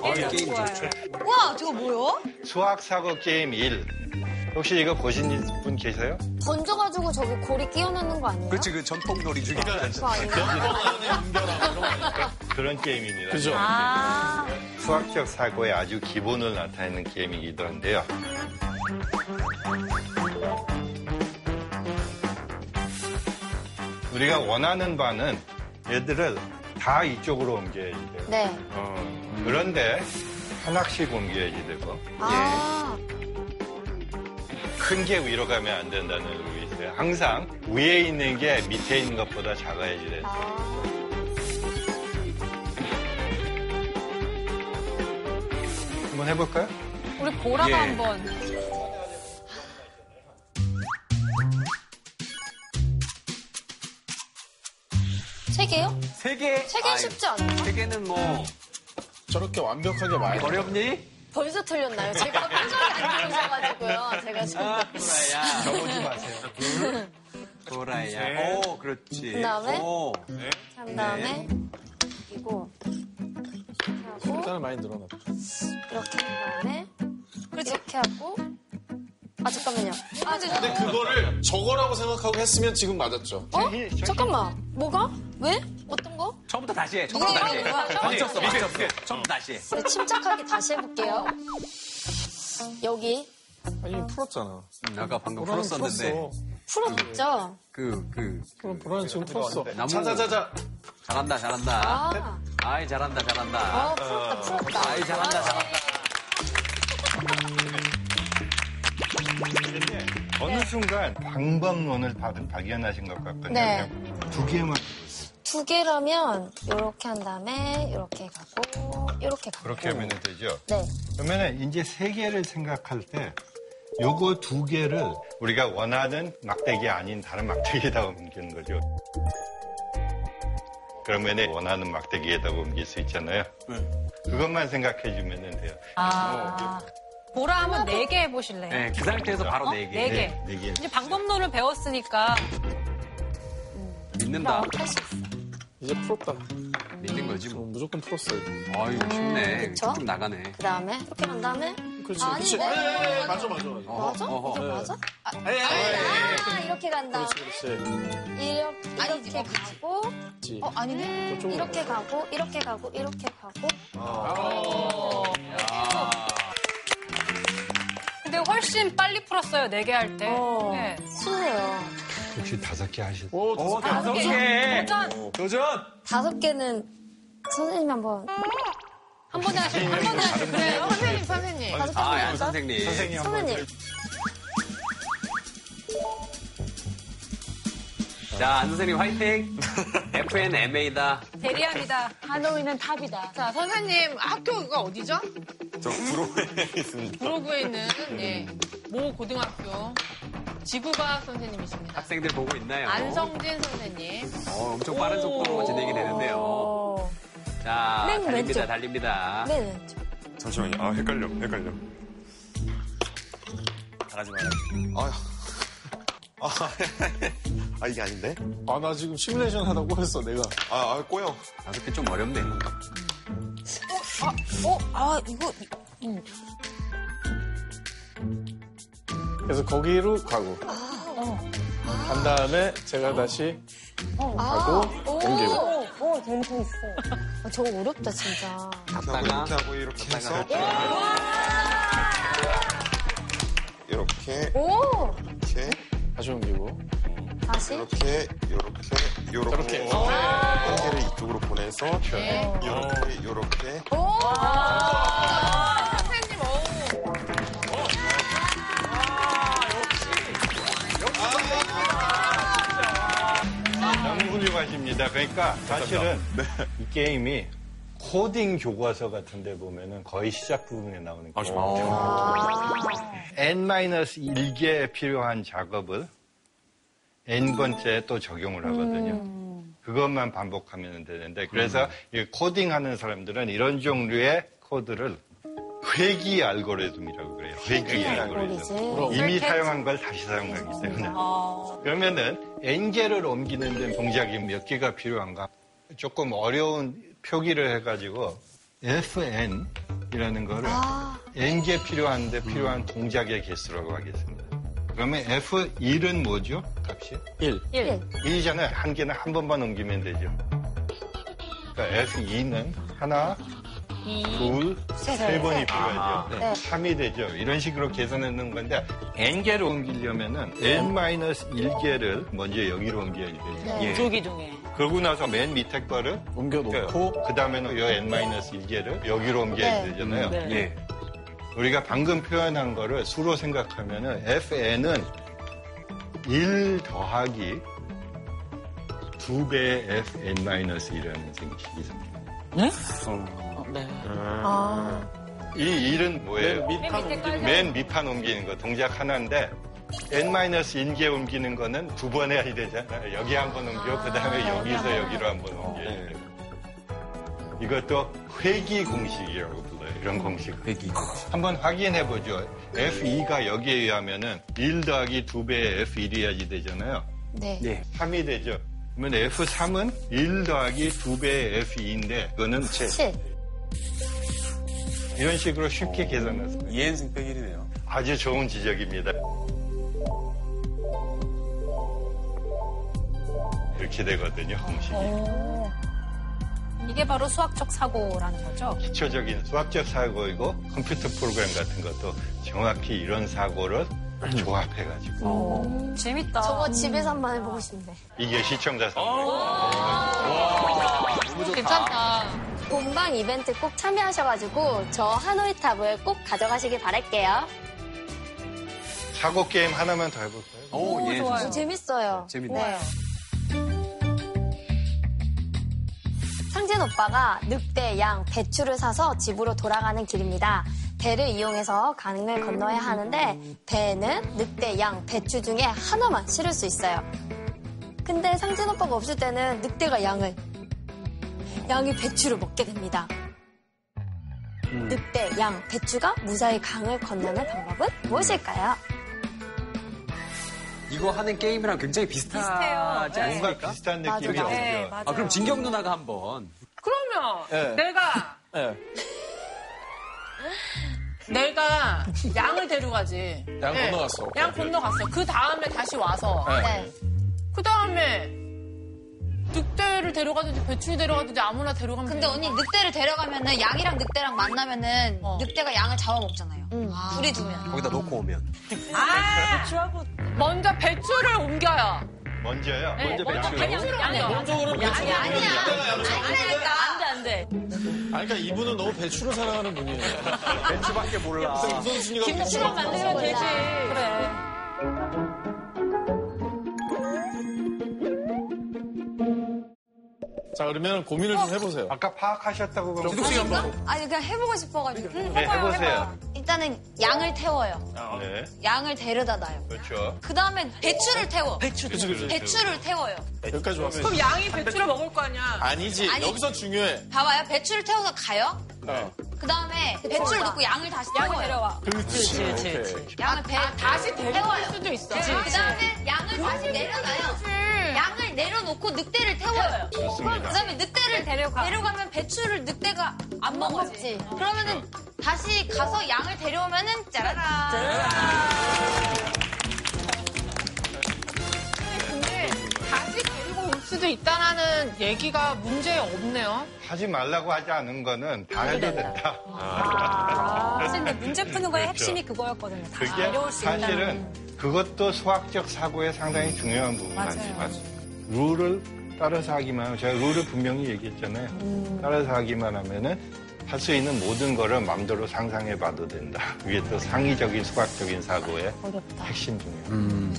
게임을 게임 좋죠. 우와, 저거 뭐요? 수학 사고 게임 1. 혹시 이거 보신 분 계세요? 던져가지고 저기 고리 끼워 넣는 거 아니에요? 그렇지, 그 전통놀이 중에. 그런 게임입니다. 그죠? 아. 수학적 사고의 아주 기본을 나타내는 게임이기도 한데요. 우리가 원하는 바는 얘들을 다 이쪽으로 옮겨야지 돼요. 네. 어, 그런데 하나씩 옮겨야지 되고 아. 큰게 위로 가면 안 된다는 룰이 있어요. 항상 위에 있는 게 밑에 있는 것보다 작아야지 돼요. 한번 해볼까요? 우리 보라가 예. 한번. 세 개요? 세 개? 세 개는 아이, 쉽지 않아요? 세 개는 뭐. 저렇게 완벽하게 말 어렵니? 벌써 틀렸나요? 제가 표정이 안 좋으셔가지고요. 제가 지금. 아, 도라야. 넘어지 마세요. 도라야. 네. 오, 그렇지. 그 다음에? 오. 한 다음에 이거 하고 숫자를 많이 늘어났다. 이렇게 한 다음에 이렇게 하고 아 잠깐만요. 아 근데 그거를 저거라고 생각하고 했으면 지금 맞았죠. 어? 잠깐만. 뭐가? 왜? 어떤 거? 처음부터 다시 해. 처음부터 다시 해. 이거. 맞췄어, 맞췄어. 처음부터 다시 해. 네, 침착하게 다시 해볼게요. 여기 아니 풀었잖아. 아까 방금 풀었었는데. 풀었어. 풀어줬죠? 그, 그. 그럼 보라는 지금 풀었어. 나무. 자자자자. 잘한다, 잘한다. 아, 아이, 잘한다, 잘한다. 아 풀었다 풀었다. 아이, 잘한다, 잘한다. <laughs> 근데 어느 순간 방법론을 바- 발견하신 것 같거든요. 네. 그냥 두 개만 두 개라면 이렇게 한 다음에 이렇게 가고 이렇게 가고. 그렇게 하면 되죠. 네. 그러면은 이제 세 개를 생각할 때 요거 두 개를 우리가 원하는 막대기 아닌 다른 막대기에다 옮기는 거죠. 그러면은 원하는 막대기에다 옮길 수 있잖아요. 그것만 생각해 주면 돼요. 아. 보라 한번 네 개 해보실래요? 네, 그 상태에서 바로 어? 네 개. 네 개. 네, 네 개. 이제 방법론을 배웠으니까 믿는다. 이제 풀었다. 믿는 거지 뭐. 무조건 풀었어. 이거. 아유, 쉽네. 그쵸? 좀 나가네. 그 다음에 이렇게 한 다음에 그렇지. 아니, 그렇지. 네. 에, 맞아, 맞아, 맞아. 맞아? 어허. 이게 맞아? 아, 에이, 에이, 에이. 아, 이렇게 간다. 그렇지, 그렇지. 이렇게, 이렇게 가고 그렇지. 어 아니네. 저쪽으로 이렇게 가고 이렇게 가고 이렇게 가고 근데 훨씬 빨리 풀었어요 네 개 할 때. 어. 네. 쉽네요. 혹시 다섯 개 하실? 오, 오, 다섯 다섯 개. 개. 도전 도전! 다섯 개는 선생님 한번 한 번에 하실 한 번에 하실 거예요? 선생님 선생님. 다섯 개 아, 선생님. 선생님 선생님 자, 안 선생님 화이팅! <laughs> FNMA다. 대리합니다. 하노이는 탑이다. 자, 선생님 학교가 어디죠? 저 구로에 있습니다. 구로구에 있는 예, 모 고등학교 지구과학 선생님이십니다. 학생들 보고 있나요? 안성진 선생님. 어, 엄청 빠른 속도로 진행이 되는데요. 어, 자, 맨 달립니다, 왼쪽. 달립니다. 맨 왼쪽 잠시만요. 아, 헷갈려, 헷갈려. 나가지 말아요. 아, 아, <laughs> 아, 이게 아닌데? 아, 나 지금 시뮬레이션 하다 꼬였어, 내가. 아, 아 꼬여. 다섯 개좀 어렵네. 어? 아 이거 그래서 거기로 가고. 간 다음에 제가 다시 가고 옮기고. 오, 오 재밌어 아, 저거 어렵다 진짜 이렇게 하고, 이렇게 하고, 이렇게 해서. 이렇게, 오 이렇게, 다시 옮기고. 다시 이렇게, 이렇게, 이렇게. 저렇게. 한 개를 이쪽으로 보내서. 이렇게, 이렇게. 선생님, 오. 너무 훌륭하십니다. 그러니까 사실은 이 게임이 코딩 교과서 같은 데 보면은 거의 시작 부분에 나오는 아, 게임이에요. N-1개에 필요한 작업을 N번째 또 적용을 하거든요. 그것만 반복하면 되는데 그래서 이 코딩하는 사람들은 이런 종류의 코드를 회귀 알고리즘이라고 그래요. 회귀 알고리즘. 이미 사용한 걸 다시 사용하기 때문에. 그러면은 N개를 옮기는 데 동작이 몇 개가 필요한가? 조금 어려운 표기를 해가지고 FN이라는 거를 N개 필요한데 필요한 동작의 개수라고 하겠습니다. 그러면 F1은 뭐죠? 값이? 1. 1 1이잖아요. 한 개는 한 번만 옮기면 되죠. 그러니까 F2는 하나, 둘, 세, 세 세. 번이 필요하죠. 네. 3이 되죠. 이런 식으로 계산하는 건데 n개를 옮기려면은 n-1개를 먼저 여기로 옮겨야 되죠. 네. 조기둥에. 그러고 나서 맨 밑에 거를 옮겨놓고 그 다음에는 이 n-1개를 여기로 옮겨야 네. 되잖아요. 네. 예. 우리가 방금 표현한 거를 수로 생각하면은 fn은 1 더하기 2배의 fn-1이라는 생식이 생깁니다. 네? 네. 아이 일은 뭐예요? 맨 밑판 깔려 맨 밑판 옮기는 거 동작 하나인데 n-1개 옮기는 거는 두 번 해야 되잖아요. 여기 한 번 옮겨, 그 다음에 여기서 여기로 한 번 옮겨야 돼요. 이것도 회귀 공식이라고 불러요. 이런 공식. 회귀. 한번 확인해 보죠. F2가 여기에 의하면은 1 더하기 2배의 F1이야지 되잖아요. 네. 3이 되죠. 그러면 F3은 1 더하기 2배의 F2인데 그거는 7. 7. 이런 식으로 쉽게 있어요. 2n승 빼기 1이네요. 아주 좋은 지적입니다. 이렇게 되거든요, 공식이. 오. 이게 바로 수학적 사고라는 거죠. 기초적인 수학적 사고이고 컴퓨터 프로그램 같은 것도 정확히 이런 사고를 조합해가지고 오, 재밌다. 저거 집에서 한번 해보고 싶네. 이게 시청자 선물. 괜찮다. 본방 이벤트 꼭 참여하셔가지고 저 하노이 탑을 꼭 가져가시길 바랄게요. 사고 게임 하나만 더 해볼까요? 오, 예. 좋아요. 재밌어요. 재밌네요. 네. 상진 오빠가 늑대, 양, 배추를 사서 집으로 돌아가는 길입니다. 배를 이용해서 강을 건너야 하는데 배는 늑대, 양, 배추 중에 하나만 실을 수 있어요. 근데 상진 오빠가 없을 때는 늑대가 양을, 양이 배추를 먹게 됩니다. 늑대, 양, 배추가 무사히 강을 건너는 방법은 무엇일까요? 이거 하는 게임이랑 굉장히 비슷하지 비슷해요. 않습니까? 뭔가 비슷한 맞아요. 느낌이 오죠. 네, 맞아요. 아, 그럼 진경 누나가 한번. 그러면 네. 내가 네. <laughs> 내가 양을 데려가지. 양 네. 건너갔어. 양 건너갔어. 그 다음에 다시 와서 네. 그 다음에 늑대를 데려가든지 배추를 데려가든지 아무나 데려가면 근데 언니 늑대를 데려가면은 양이랑 늑대랑 만나면은 늑대가 양을 잡아먹잖아요. 둘이 두면. 거기다 놓고 오면. 아 먼저 배추를 옮겨요. 먼저요. 네, 먼저 배추. 배추를 아니, 옮겨요. 먼저 그러면 아니, 배추를. 아니니까. 안돼 안돼. 아니, 그러니까 이분은 너무 배추를 사랑하는 분이에요. 배추밖에 몰라. 김치만 만들면 되지. 그래. 자, 그러면 고민을 좀 해보세요. 아까 파악하셨다고 그러면 지독 씨가 한번. 아니 그냥 해보고 싶어가지고. 네, 해보세요. 일단은 양을 태워요. 네, 양을 데려다 놔요. 그렇죠. 그 다음에 배추를 태워. 그치, 그치. 배추를 태워요. 여기까지 좋았어요. 그럼 양이 배추를 먹을 거 아니야. 아니지. 아니. 여기서 중요해. 봐봐요. 배추를 태워서 가요. 어. 그 다음에 배추를 넣고 양을 다시 양을. 데려와. 그렇지. 그치, 오케이. 그치. 양을 배, 다시 데려올. 수도 있어. 그 다음에 양을 다시 내려놔요. 양을 내려놓고 늑대를 태워요. 좋습니다. 그 다음에 늑대를 데려가. 데려가면 배추를 늑대가 안 먹었지. 그러면은 다시 가서 양을 데려오면은 짜라라. 근데 다시 수도 있다는 얘기가 문제 없네요. 하지 말라고 하지 않은 거는 다 해도 된다. 아, 사실 근데 문제 푸는 거의 그렇죠. 핵심이 그거였거든요. 다 그게 어려울 수 있다는. 사실은 그것도 수학적 사고에 상당히 중요한 부분. 같아요. 룰을 따라서 하기만 하면 제가 룰을 분명히 얘기했잖아요. 음. 따라서 하기만 하면은 할 수 있는 모든 거를 마음대로 상상해 봐도 된다. 그게 또 상의적인 수학적인 사고의 어렵다. 핵심 중이에요. 음.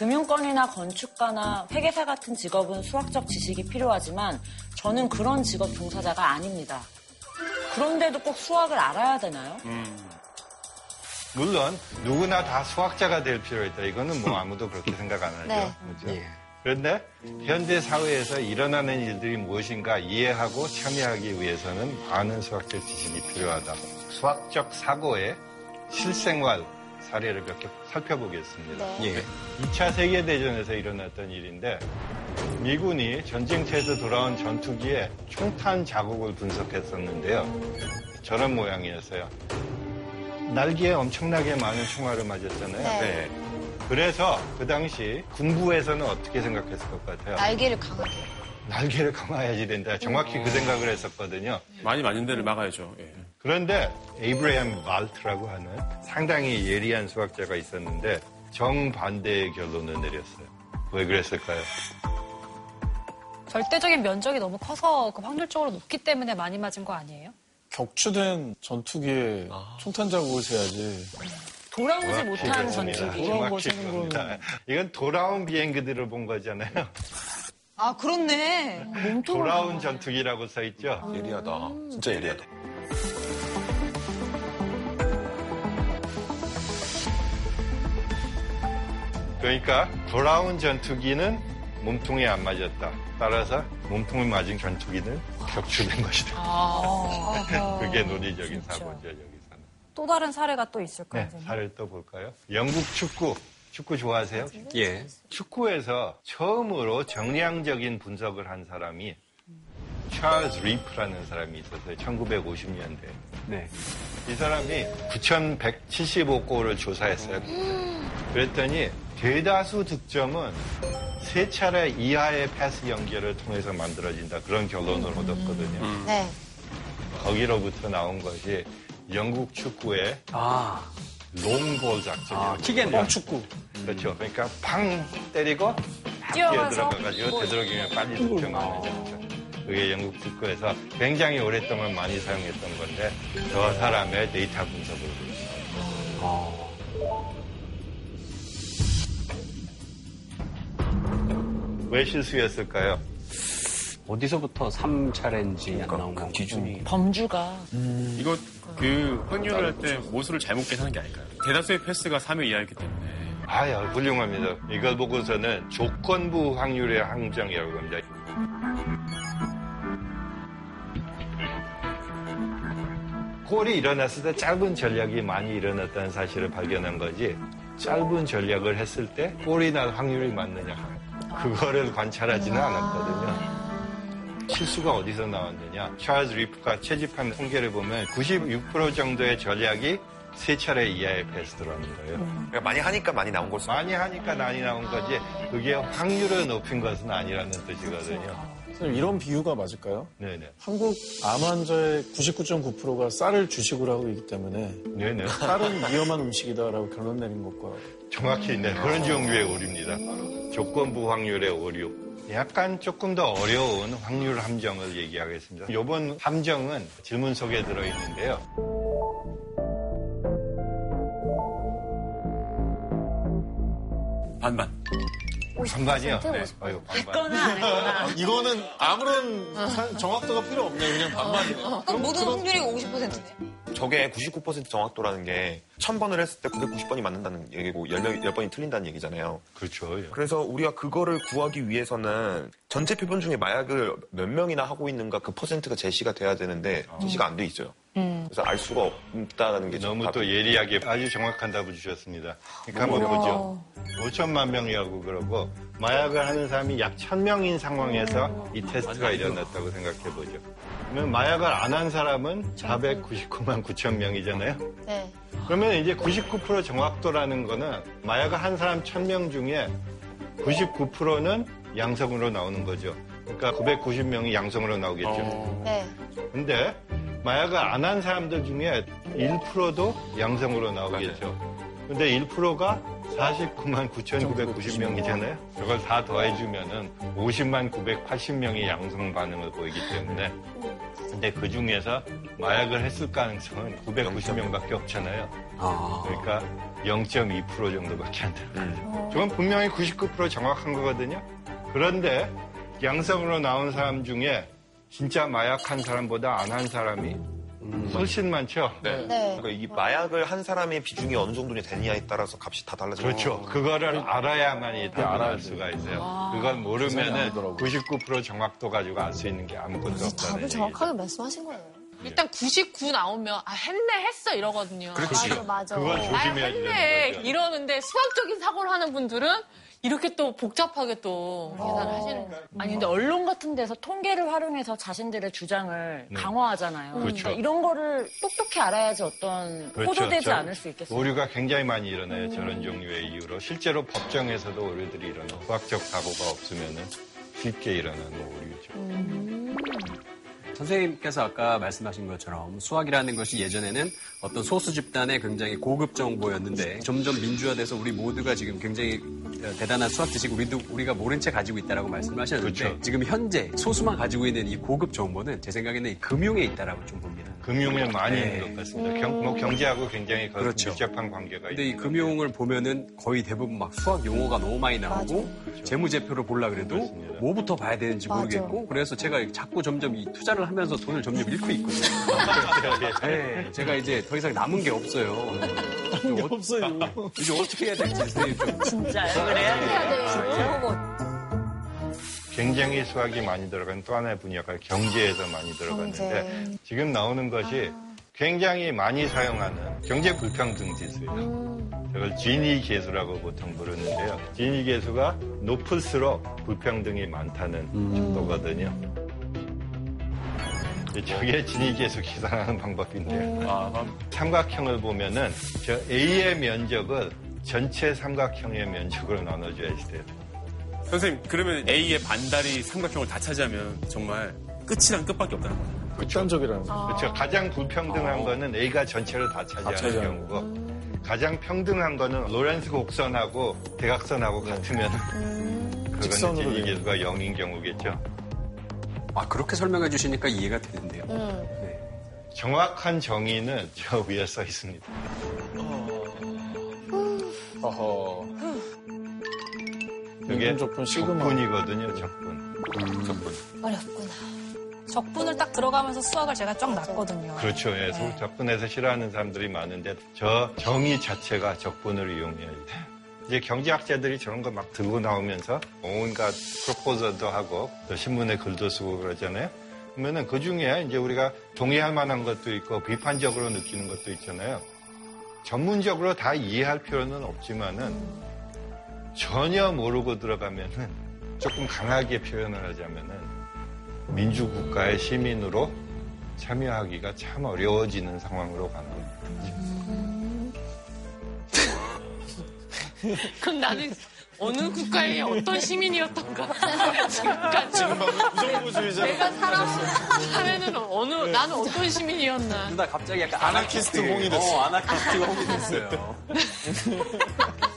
금융권이나 건축가나 회계사 같은 직업은 수학적 지식이 필요하지만 저는 그런 직업 종사자가 아닙니다. 그런데도 꼭 수학을 알아야 되나요? 물론 누구나 다 수학자가 될 필요 있다. 이거는 뭐 아무도 그렇게 생각 안 하죠. 네. 그렇죠? 그런데 현대 사회에서 일어나는 일들이 무엇인가 이해하고 참여하기 위해서는 많은 수학적 지식이 필요하다. 수학적 사고의 실생활 사례를 몇 개 살펴보겠습니다. 예. 2차 세계대전에서 일어났던 일인데 미군이 전쟁터에서 돌아온 전투기에 총탄 자국을 분석했었는데요. 저런 모양이었어요. 날개에 엄청나게 많은 총알을 맞았잖아요. 네. 그래서 그 당시 군부에서는 어떻게 생각했을 것 같아요? 날개를 강하게. 날개를 감아야지 된다. 정확히 그 생각을 했었거든요. 많이 맞는 데를 막아야죠. 예. 그런데 에이브레함 발트라고 하는 상당히 예리한 수학자가 있었는데 정반대의 결론을 내렸어요. 왜 그랬을까요? 절대적인 면적이 너무 커서 그 확률적으로 높기 때문에 많이 맞은 거 아니에요? 격추된 전투기에 총탄 자국을 세야지. 돌아오지 못한. 전투기. 돌아온 걸 세는 그겁니다. 이건 돌아온 비행기들을 본 거잖아요. 아, 그렇네. 돌아온 전투기라고 써 있죠. 예리하다. 진짜 예리하다. 그러니까 돌아온 전투기는 몸통에 안 맞았다. 따라서 몸통에 맞은 전투기는 격추된 것이다. 아. <laughs> 그게 논리적인 사고죠, 여기서는. 또 다른 사례가 또 있을까요? 네, 사례를 또 볼까요? 영국 축구. 축구 좋아하세요? 예. 축구에서 처음으로 정량적인 분석을 한 사람이 찰스 리프라는 사람이 있었어요. 1950년대. 네. 이 사람이 9,175골을 조사했어요. 그랬더니 대다수 득점은 세 차례 이하의 패스 연결을 통해서 만들어진다. 그런 결론을 얻었거든요. 네. 거기로부터 나온 것이 영국 축구의 롱볼 작전이에요. 킥앤런. 축구. 그렇죠. 그러니까 팡 때리고 뛰어들어가가지고 골. 되도록이면 빨리 득점하는 작전. 그게 영국 축구에서 굉장히 오랫동안 많이 사용했던 건데 저 사람의 데이터 분석으로 나왔어요. 왜 실수였을까요? 어디서부터 3차례인지 안 나온 건 기준이. 범주가. 이거 그 확률을 할 때 모수를 잘못 계산한 게 아닐까요? 대다수의 패스가 3회 이하였기 때문에. 아야 훌륭합니다. 이걸 보고서는 조건부 확률의 항정이라고 합니다. 골이 일어났을 때 짧은 전략이 많이 일어났다는 사실을 발견한 거지 짧은 전략을 했을 때 골이 날 확률이 많느냐 그거를 관찰하지는 않았거든요. 실수가 어디서 나왔느냐 찰스 리프가 채집한 통계를 보면 96% 정도의 전략이 세 차례 이하의 패스들어가는 거예요. 그러니까 많이 하니까 많이 나온 걸 많이 하니까 많이 나온 거지 그게 확률을 높인 것은 아니라는 뜻이거든요. 선생님, 이런 비유가 맞을까요? 네네. 한국 암 환자의 99.9%가 쌀을 주식으로 하고 있기 때문에 네네. 쌀은 위험한 음식이다라고 결론 내린 것과 정확히 네, 그런 종류의 오류입니다. 조건부 확률의 오류. 약간 조금 더 어려운 확률 함정을 얘기하겠습니다. 이번 함정은 질문 속에 들어있는데요. 반반. 반반이요? 네. 어휴, 반반. 이거는 아무런 사- 정확도가 필요 없네요. 그냥 반반이네요. 그럼 모든 확률이 50%네. 저게 99% 정확도라는 게 1000번을 했을 때 990번이 맞는다는 얘기고 10명, 10번이 틀린다는 얘기잖아요. 그렇죠. 예. 그래서 우리가 그거를 구하기 위해서는 전체 표본 중에 마약을 몇 명이나 하고 있는가 그 퍼센트가 제시가 돼야 되는데 제시가 안 돼 있어요. 그래서 알 수가 없다는 게 너무 또 예리하게 아주 정확한 답을 주셨습니다. 그러니까 한번 보죠. 5천만 명이라고 그러고 마약을 하는 사람이 약 1000명인 상황에서 이 테스트가 일어났다고 생각해 보죠. 그러면 마약을 안 한 사람은 499만 9천 명이잖아요. 네. 그러면 이제 99% 정확도라는 거는 마약을 한 사람 1000명 중에 99%는 양성으로 나오는 거죠. 그러니까 990명이 양성으로 나오겠죠. 네. 근데 마약을 안 한 사람들 중에 1%도 양성으로 나오겠죠. 근데 1%가 49만 9,990명이잖아요. 그걸 다 더해주면은 50만 980명이 양성 반응을 보이기 때문에. 근데 그 중에서 마약을 했을 가능성은 990명밖에 없잖아요. 그러니까 0.2% 정도밖에 안 되는 거죠. 저건 분명히 99% 정확한 거거든요. 그런데 양성으로 나온 사람 중에 진짜 마약한 사람보다 안 한 사람이 훨씬 많죠. 네. 그러니까 이 마약을 한 사람의 비중이 어느 정도 되느냐에 따라서 값이 다 달라져요. 그렇죠. 그거를 알아야만이 답을 알 수가 있어요. 아. 그걸 모르면은 알더라고요. 99% 정확도 가지고 알 수 있는 게 아무것도 없다는 답을 얘기죠. 정확하게 말씀하신 거예요. 일단 99 나오면 아 했네 했어 이러거든요. 그렇지. 맞아, 맞아. 그건 아 조심해야 했네 되는 거죠. 이러는데 수학적인 사고를 하는 분들은 이렇게 또 복잡하게 또 계산을 하시는 거예요. 아니 근데 언론 같은 데서 통계를 활용해서 자신들의 주장을 네. 강화하잖아요. 그렇죠. 그러니까 이런 거를 똑똑히 알아야지 어떤 그렇죠. 호도되지 저- 않을 수 있겠어요. 오류가 굉장히 많이 일어나요. 저런 종류의 이유로. 실제로 법정에서도 오류들이 일어나요. 과학적 사고가 없으면은 쉽게 일어나는 오류죠. 선생님께서 아까 말씀하신 것처럼 수학이라는 것이 예전에는 어떤 소수 집단의 굉장히 고급 정보였는데 점점 민주화돼서 우리 모두가 지금 굉장히 대단한 수학 지식 우리도 우리가 모른 채 가지고 있다라고 말씀하셨는데 그렇죠. 지금 현재 소수만 가지고 있는 이 고급 정보는 제 생각에는 이 금융에 있다라고 좀 봅니다. 금융에 많이 네. 있는 것 같습니다. 경, 뭐 경제하고 굉장히 거- 그렇죠. 밀접한 관계가 근데 이 금융을 보면은 거의 대부분 막 수학 용어가 너무 많이 나오고 재무제표를 보려 그래도 뭐부터 봐야 되는지 맞아. 모르겠고 그래서 제가 자꾸 점점 이 투자를 하면서 돈을 점점 잃고 있거든요. <laughs> 네, 제가 이제 더 이상 남은 게 없어요. 없어요. 이제 어떻게 해야 될지 선생님 좀. <laughs> 진짜요? 그래요? 굉장히 수학이 많이 들어간 또 하나의 분야가 경제에서 많이 들어갔는데 지금 나오는 것이 굉장히 많이 사용하는 경제 불평등 지수예요. 이걸 지니 계수라고 보통 부르는데요. 지니 계수가 높을수록 불평등이 많다는 거거든요. 저게 지니 계수 계산하는 방법인데요. 삼각형을 보면은 저 A의 면적을 전체 삼각형의 면적으로 나눠줘야 돼요. 선생님, 그러면 A의 반달이 삼각형을 다 차지하면 정말 끝이랑 끝밖에 없다는 거죠. 극단적이라는 거. 그렇죠. 가장 불평등한 어. 거는 A가 전체를 다 차지하는 차지하는 경우고 가장 평등한 거는 로렌스 곡선하고 대각선하고 같으면 그거는 직선으로 진위 돼요. 계수가 0인 경우겠죠. 아 그렇게 설명해 주시니까 이해가 되는데요. 정확한 정의는 저 위에 써 있습니다. 어허. 그게 인근 적분. 적분이거든요. 적분. 적분. 어렵구나. 적분을 딱 들어가면서 수학을 제가 쫙 놨거든요. 그렇죠. 예, 소- 적분에서 싫어하는 사람들이 많은데 저 정의 자체가 적분을 이용해야 돼. 이제 경제학자들이 저런 거 막 들고 나오면서 온갖 프로포저도 하고 또 신문에 글도 쓰고 그러잖아요. 그러면은 그 중에 이제 우리가 동의할 만한 것도 있고 비판적으로 느끼는 것도 있잖아요. 전문적으로 다 이해할 필요는 없지만은 전혀 모르고 들어가면은 조금 강하게 표현을 하자면은 민주국가의 시민으로 참여하기가 참 어려워지는 상황으로 가는 거죠. <laughs> 그럼 나는 어느 국가의 어떤 시민이었던가. 지금까지. 부정부주의자. 내가 살아, 사회는 어느, 나는 어떤 시민이었나. 나 갑자기 약간 아나키스트 홍이 됐어. 어, 아나키스트 홍이 됐어요. <laughs>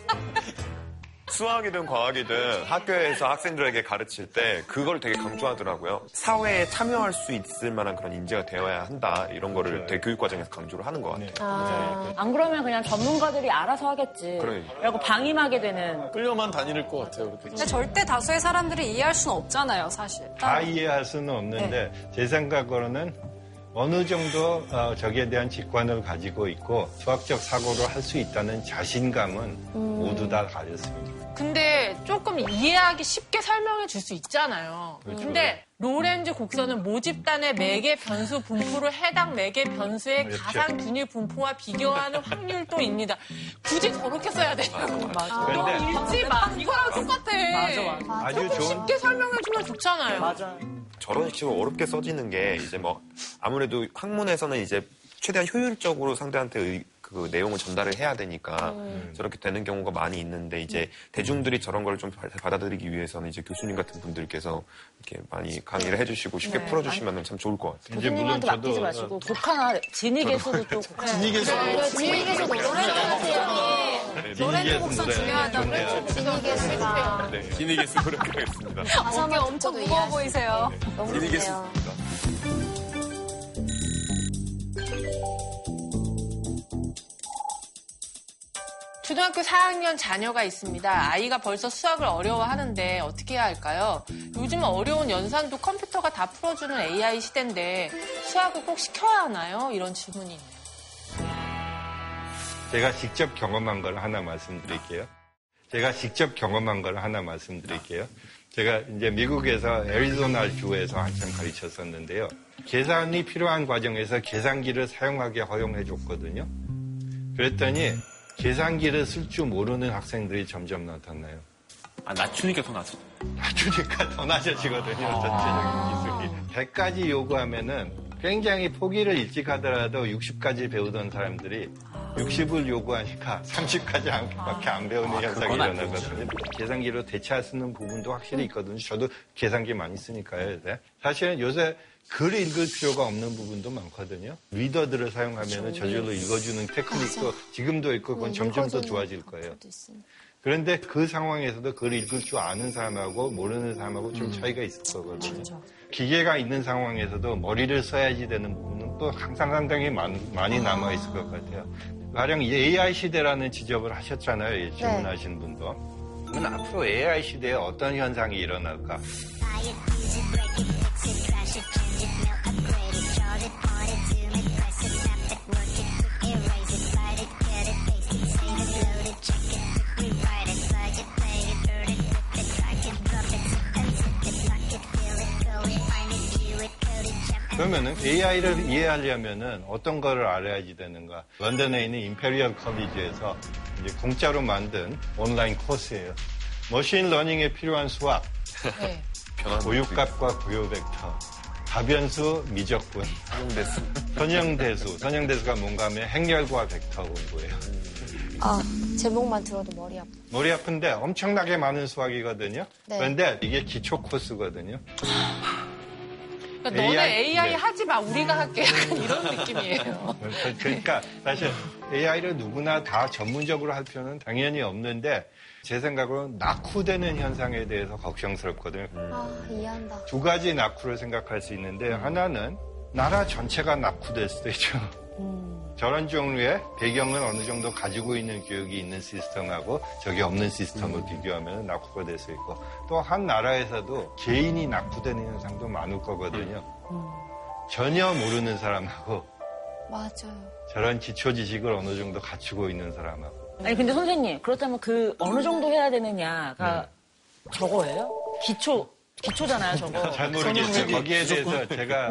수학이든 과학이든 학교에서 학생들에게 가르칠 때 그걸 되게 강조하더라고요. 사회에 참여할 수 있을 만한 그런 인재가 되어야 한다. 이런 거를 되게 교육 과정에서 강조를 하는 것 같아요. 아, 안 그러면 그냥 전문가들이 알아서 하겠지. 그래. 그리고 방임하게 되는. 끌려만 다닐 것 같아요. 그렇게. 근데 절대 다수의 사람들이 이해할 수는 없잖아요, 사실. 다 이해할 수는 없는데 제 생각으로는 어느 정도 어, 저기에 대한 직관을 가지고 있고 수학적 사고를 할 수 있다는 자신감은 모두 다 가졌습니다. 근데 조금 이해하기 쉽게 설명해 줄 수 있잖아요. 그렇죠. 근데 로렌즈 곡선은 모집단의 매개 변수 분포를 해당 매개 변수의 그렇죠. 가상 균일 분포와 비교하는 확률도입니다. 굳이 저렇게 써야 돼요. 맞아. 그런데 읽지 마. 이거랑 똑같아. 맞아, 맞아. 아주 좋은 쉽게 설명해 주면 좋잖아요. 맞아. 저런 식으로 어렵게 써지는 게 이제 뭐 아무래도 학문에서는 이제 최대한 효율적으로 상대한테 의- 그 내용을 전달을 해야 되니까 음. 저렇게 되는 경우가 많이 있는데 이제 대중들이 저런 걸 좀 받아들이기 위해서는 이제 교수님 같은 분들께서 이렇게 많이 강의를 해주시고 쉽게 네. 풀어주시면 참 좋을 것 같아요. 교수님한테 맡기지 마시고 북한화 진위 계수도 좀. 진위 계수. 네, 진위 계수 노래하세요. 노래는 곡선 중요하다고 진위 계수가 네, 노력하겠습니다. 어깨 엄청 무거워 보이세요. 너무 계수. 초등학교 4학년 자녀가 있습니다. 아이가 벌써 수학을 어려워하는데 어떻게 해야 할까요? 요즘 어려운 연산도 컴퓨터가 다 풀어주는 AI 시대인데 수학을 꼭 시켜야 하나요? 이런 질문이 있네요. 제가 직접 경험한 걸 하나 말씀드릴게요. 제가 직접 경험한 걸 하나 말씀드릴게요. 제가 이제 미국에서 애리조나 주에서 한참 가르쳤었는데요. 계산이 필요한 과정에서 계산기를 사용하게 허용해 줬거든요. 그랬더니 계산기를 쓸 줄 모르는 학생들이 점점 나타나요. 아, 낮추니까 더 낮춰. 낮추니까 더 낮아지거든요, 전체적인 기술이. 100가지 요구하면은 굉장히 포기를 일찍 하더라도 60까지 배우던 사람들이 60을 요구하니까 30까지 밖에 안 배우는 아, 현상이 안 일어나거든요. 계산기로 대체할 수 있는 부분도 확실히 있거든요. 저도 계산기 많이 쓰니까요. 요새. 사실은 요새 글 읽을 필요가 없는 부분도 많거든요. 리더들을 사용하면 저절로 읽어주는 테크닉도 지금도 있고 그건 점점 더 좋아질 거예요. 그런데 그 상황에서도 글을 읽을 줄 아는 사람하고 모르는 사람하고 좀 차이가 있을 거거든요. 기계가 있는 상황에서도 머리를 써야지 되는 부분은 또 항상 상당히 많, 많이 남아 있을 것 같아요. 가령 이 AI 시대라는 지적을 하셨잖아요. 예, 질문하신 분도. 그러면 앞으로 AI 시대에 어떤 현상이 일어날까? 그러면은 AI를 이해하려면은 어떤 거를 알아야지 되는가? 런던에 있는 임페리얼 컬리지에서 이제 공짜로 만든 온라인 코스예요. machine learning에 필요한 수학, 네. 고유값과 고유 벡터, 다변수, 미적분, 선형대수. 선형대수. 선형대수가 뭔가 하면 행렬과 벡터 공부예요. 아, 제목만 들어도 머리 아파. 머리 아픈데 엄청나게 많은 수학이거든요. 네. 그런데 이게 기초 코스거든요. 그러니까 너네 AI AI 네. 하지 마, 우리가 할게. 약간 이런 느낌이에요. 그- <laughs> 그러니까 사실 AI를 누구나 다 전문적으로 할 필요는 당연히 없는데 제 생각으로는 낙후되는 현상에 대해서 걱정스럽거든요. 아, 이해한다. 두 가지 낙후를 생각할 수 있는데 하나는 나라 전체가 낙후될 수도 있죠. 저런 종류의 배경을 어느 정도 가지고 있는 교육이 있는 시스템하고 저기 없는 시스템을 비교하면 낙후가 될 수 있고 또 한 나라에서도 개인이 낙후되는 현상도 많을 거거든요. 전혀 모르는 사람하고 맞아요. 저런 기초 지식을 어느 정도 갖추고 있는 사람하고 아니 근데 선생님 그렇다면 그 어느 정도 해야 되느냐가 저거예요? 기초 기초잖아요 저거. <laughs> 잘 모르겠어요. 거기에 대해서 제가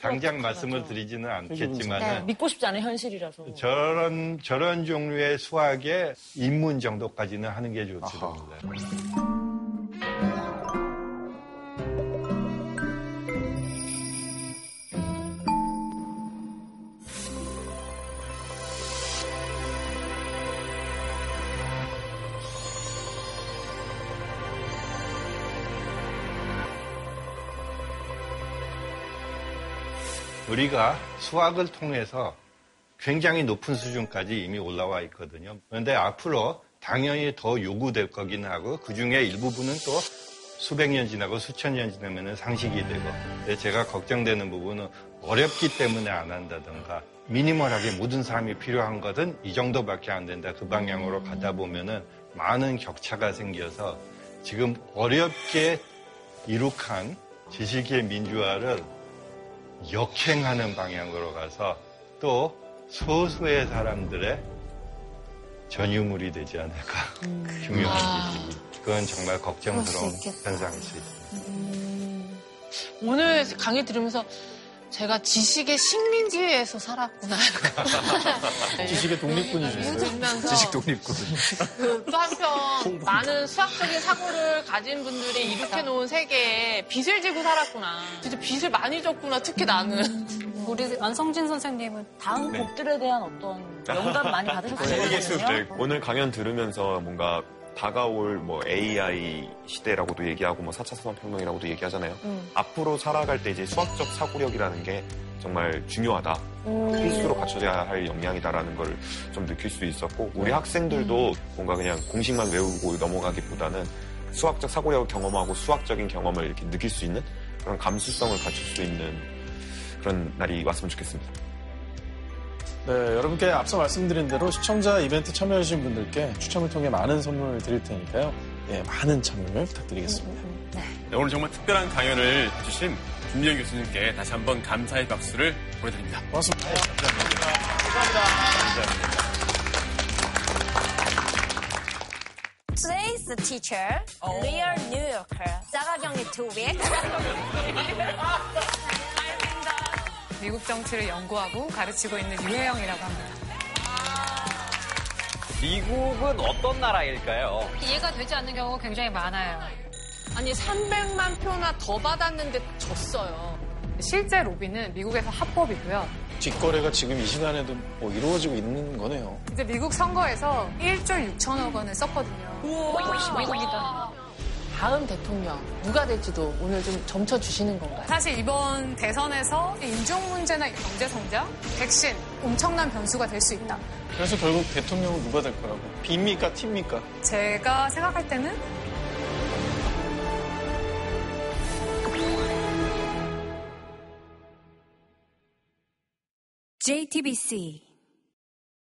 당장 말씀을 드리지는 네, 않겠지만은 믿고 싶지 않은 현실이라서. 저런 저런 종류의 수학의 입문 정도까지는 하는 게 좋습니다. 우리가 수학을 통해서 굉장히 높은 수준까지 이미 올라와 있거든요. 그런데 앞으로 당연히 더 요구될 거긴 하고 그 중에 일부분은 또 수백 년 지나고 수천 년 지나면 상식이 되고 제가 걱정되는 부분은 어렵기 때문에 안 한다던가 미니멀하게 모든 사람이 필요한 것은 이 정도밖에 안 된다 그 방향으로 가다 보면은 많은 격차가 생겨서 지금 어렵게 이룩한 지식의 민주화를 역행하는 방향으로 가서 또 소수의 사람들의 전유물이 되지 않을까. <laughs> 중요한 지식이. 그건 정말 걱정스러운. 현상일 수 있습니다. 오늘 강의 들으면서 제가 지식의 식민지에서 살았구나. <laughs> 지식의 독립군이셨어요. 들으면서 지식 독립군. 그 많은 수학적인 사고를 가진 분들이 이룩해 놓은 세계에 빚을 지고 살았구나. 진짜 빚을 많이 졌구나. 특히 나는. 우리 안성진 선생님은 다음 네. 곡들에 대한 어떤 <laughs> 영감 많이 받으셨을. 네, 오늘 강연 들으면서 뭔가 다가올 뭐 AI 시대라고도 얘기하고 뭐 4차 산업혁명이라고도 얘기하잖아요. 음. 앞으로 살아갈 때 이제 수학적 사고력이라는 게 정말 중요하다. 음. 필수로 갖춰져야 할 역량이다라는 걸 좀 느낄 수 있었고 우리 학생들도 뭔가 그냥 공식만 외우고 넘어가기보다는 수학적 사고력을 경험하고 수학적인 경험을 이렇게 느낄 수 있는 그런 감수성을 갖출 수 있는 그런 날이 왔으면 좋겠습니다. 네, 여러분께 앞서 말씀드린 대로 시청자 이벤트 참여해주신 분들께 추첨을 통해 많은 선물을 드릴 테니까요. 예, 많은 참여 부탁드리겠습니다. 네, 오늘 정말 특별한 강연을 해주신 김미영 교수님께 다시 한번 감사의 박수를 보내드립니다. 고맙습니다. Today's the teacher, real New Yorker, 자가격리 two weeks. <laughs> 미국 정치를 연구하고 가르치고 있는 유혜영이라고 합니다. 미국은 어떤 나라일까요? 이해가 되지 않는 경우가 굉장히 많아요. 아니 300만 표나 더 받았는데 졌어요. 실제 로비는 미국에서 합법이고요. 뒷거래가 지금 이 시간에도 뭐 이루어지고 있는 거네요. 이제 미국 선거에서 1조 6천억 원을 썼거든요. 미국이다. 다음 대통령 누가 될지도 오늘 좀 점쳐주시는 건가요? 사실 이번 대선에서 인종 문제나 경제 성장, 백신 엄청난 변수가 될 수 있다. 그래서 결국 대통령은 누가 될 거라고? B입니까? T입니까? 제가 생각할 때는 JTBC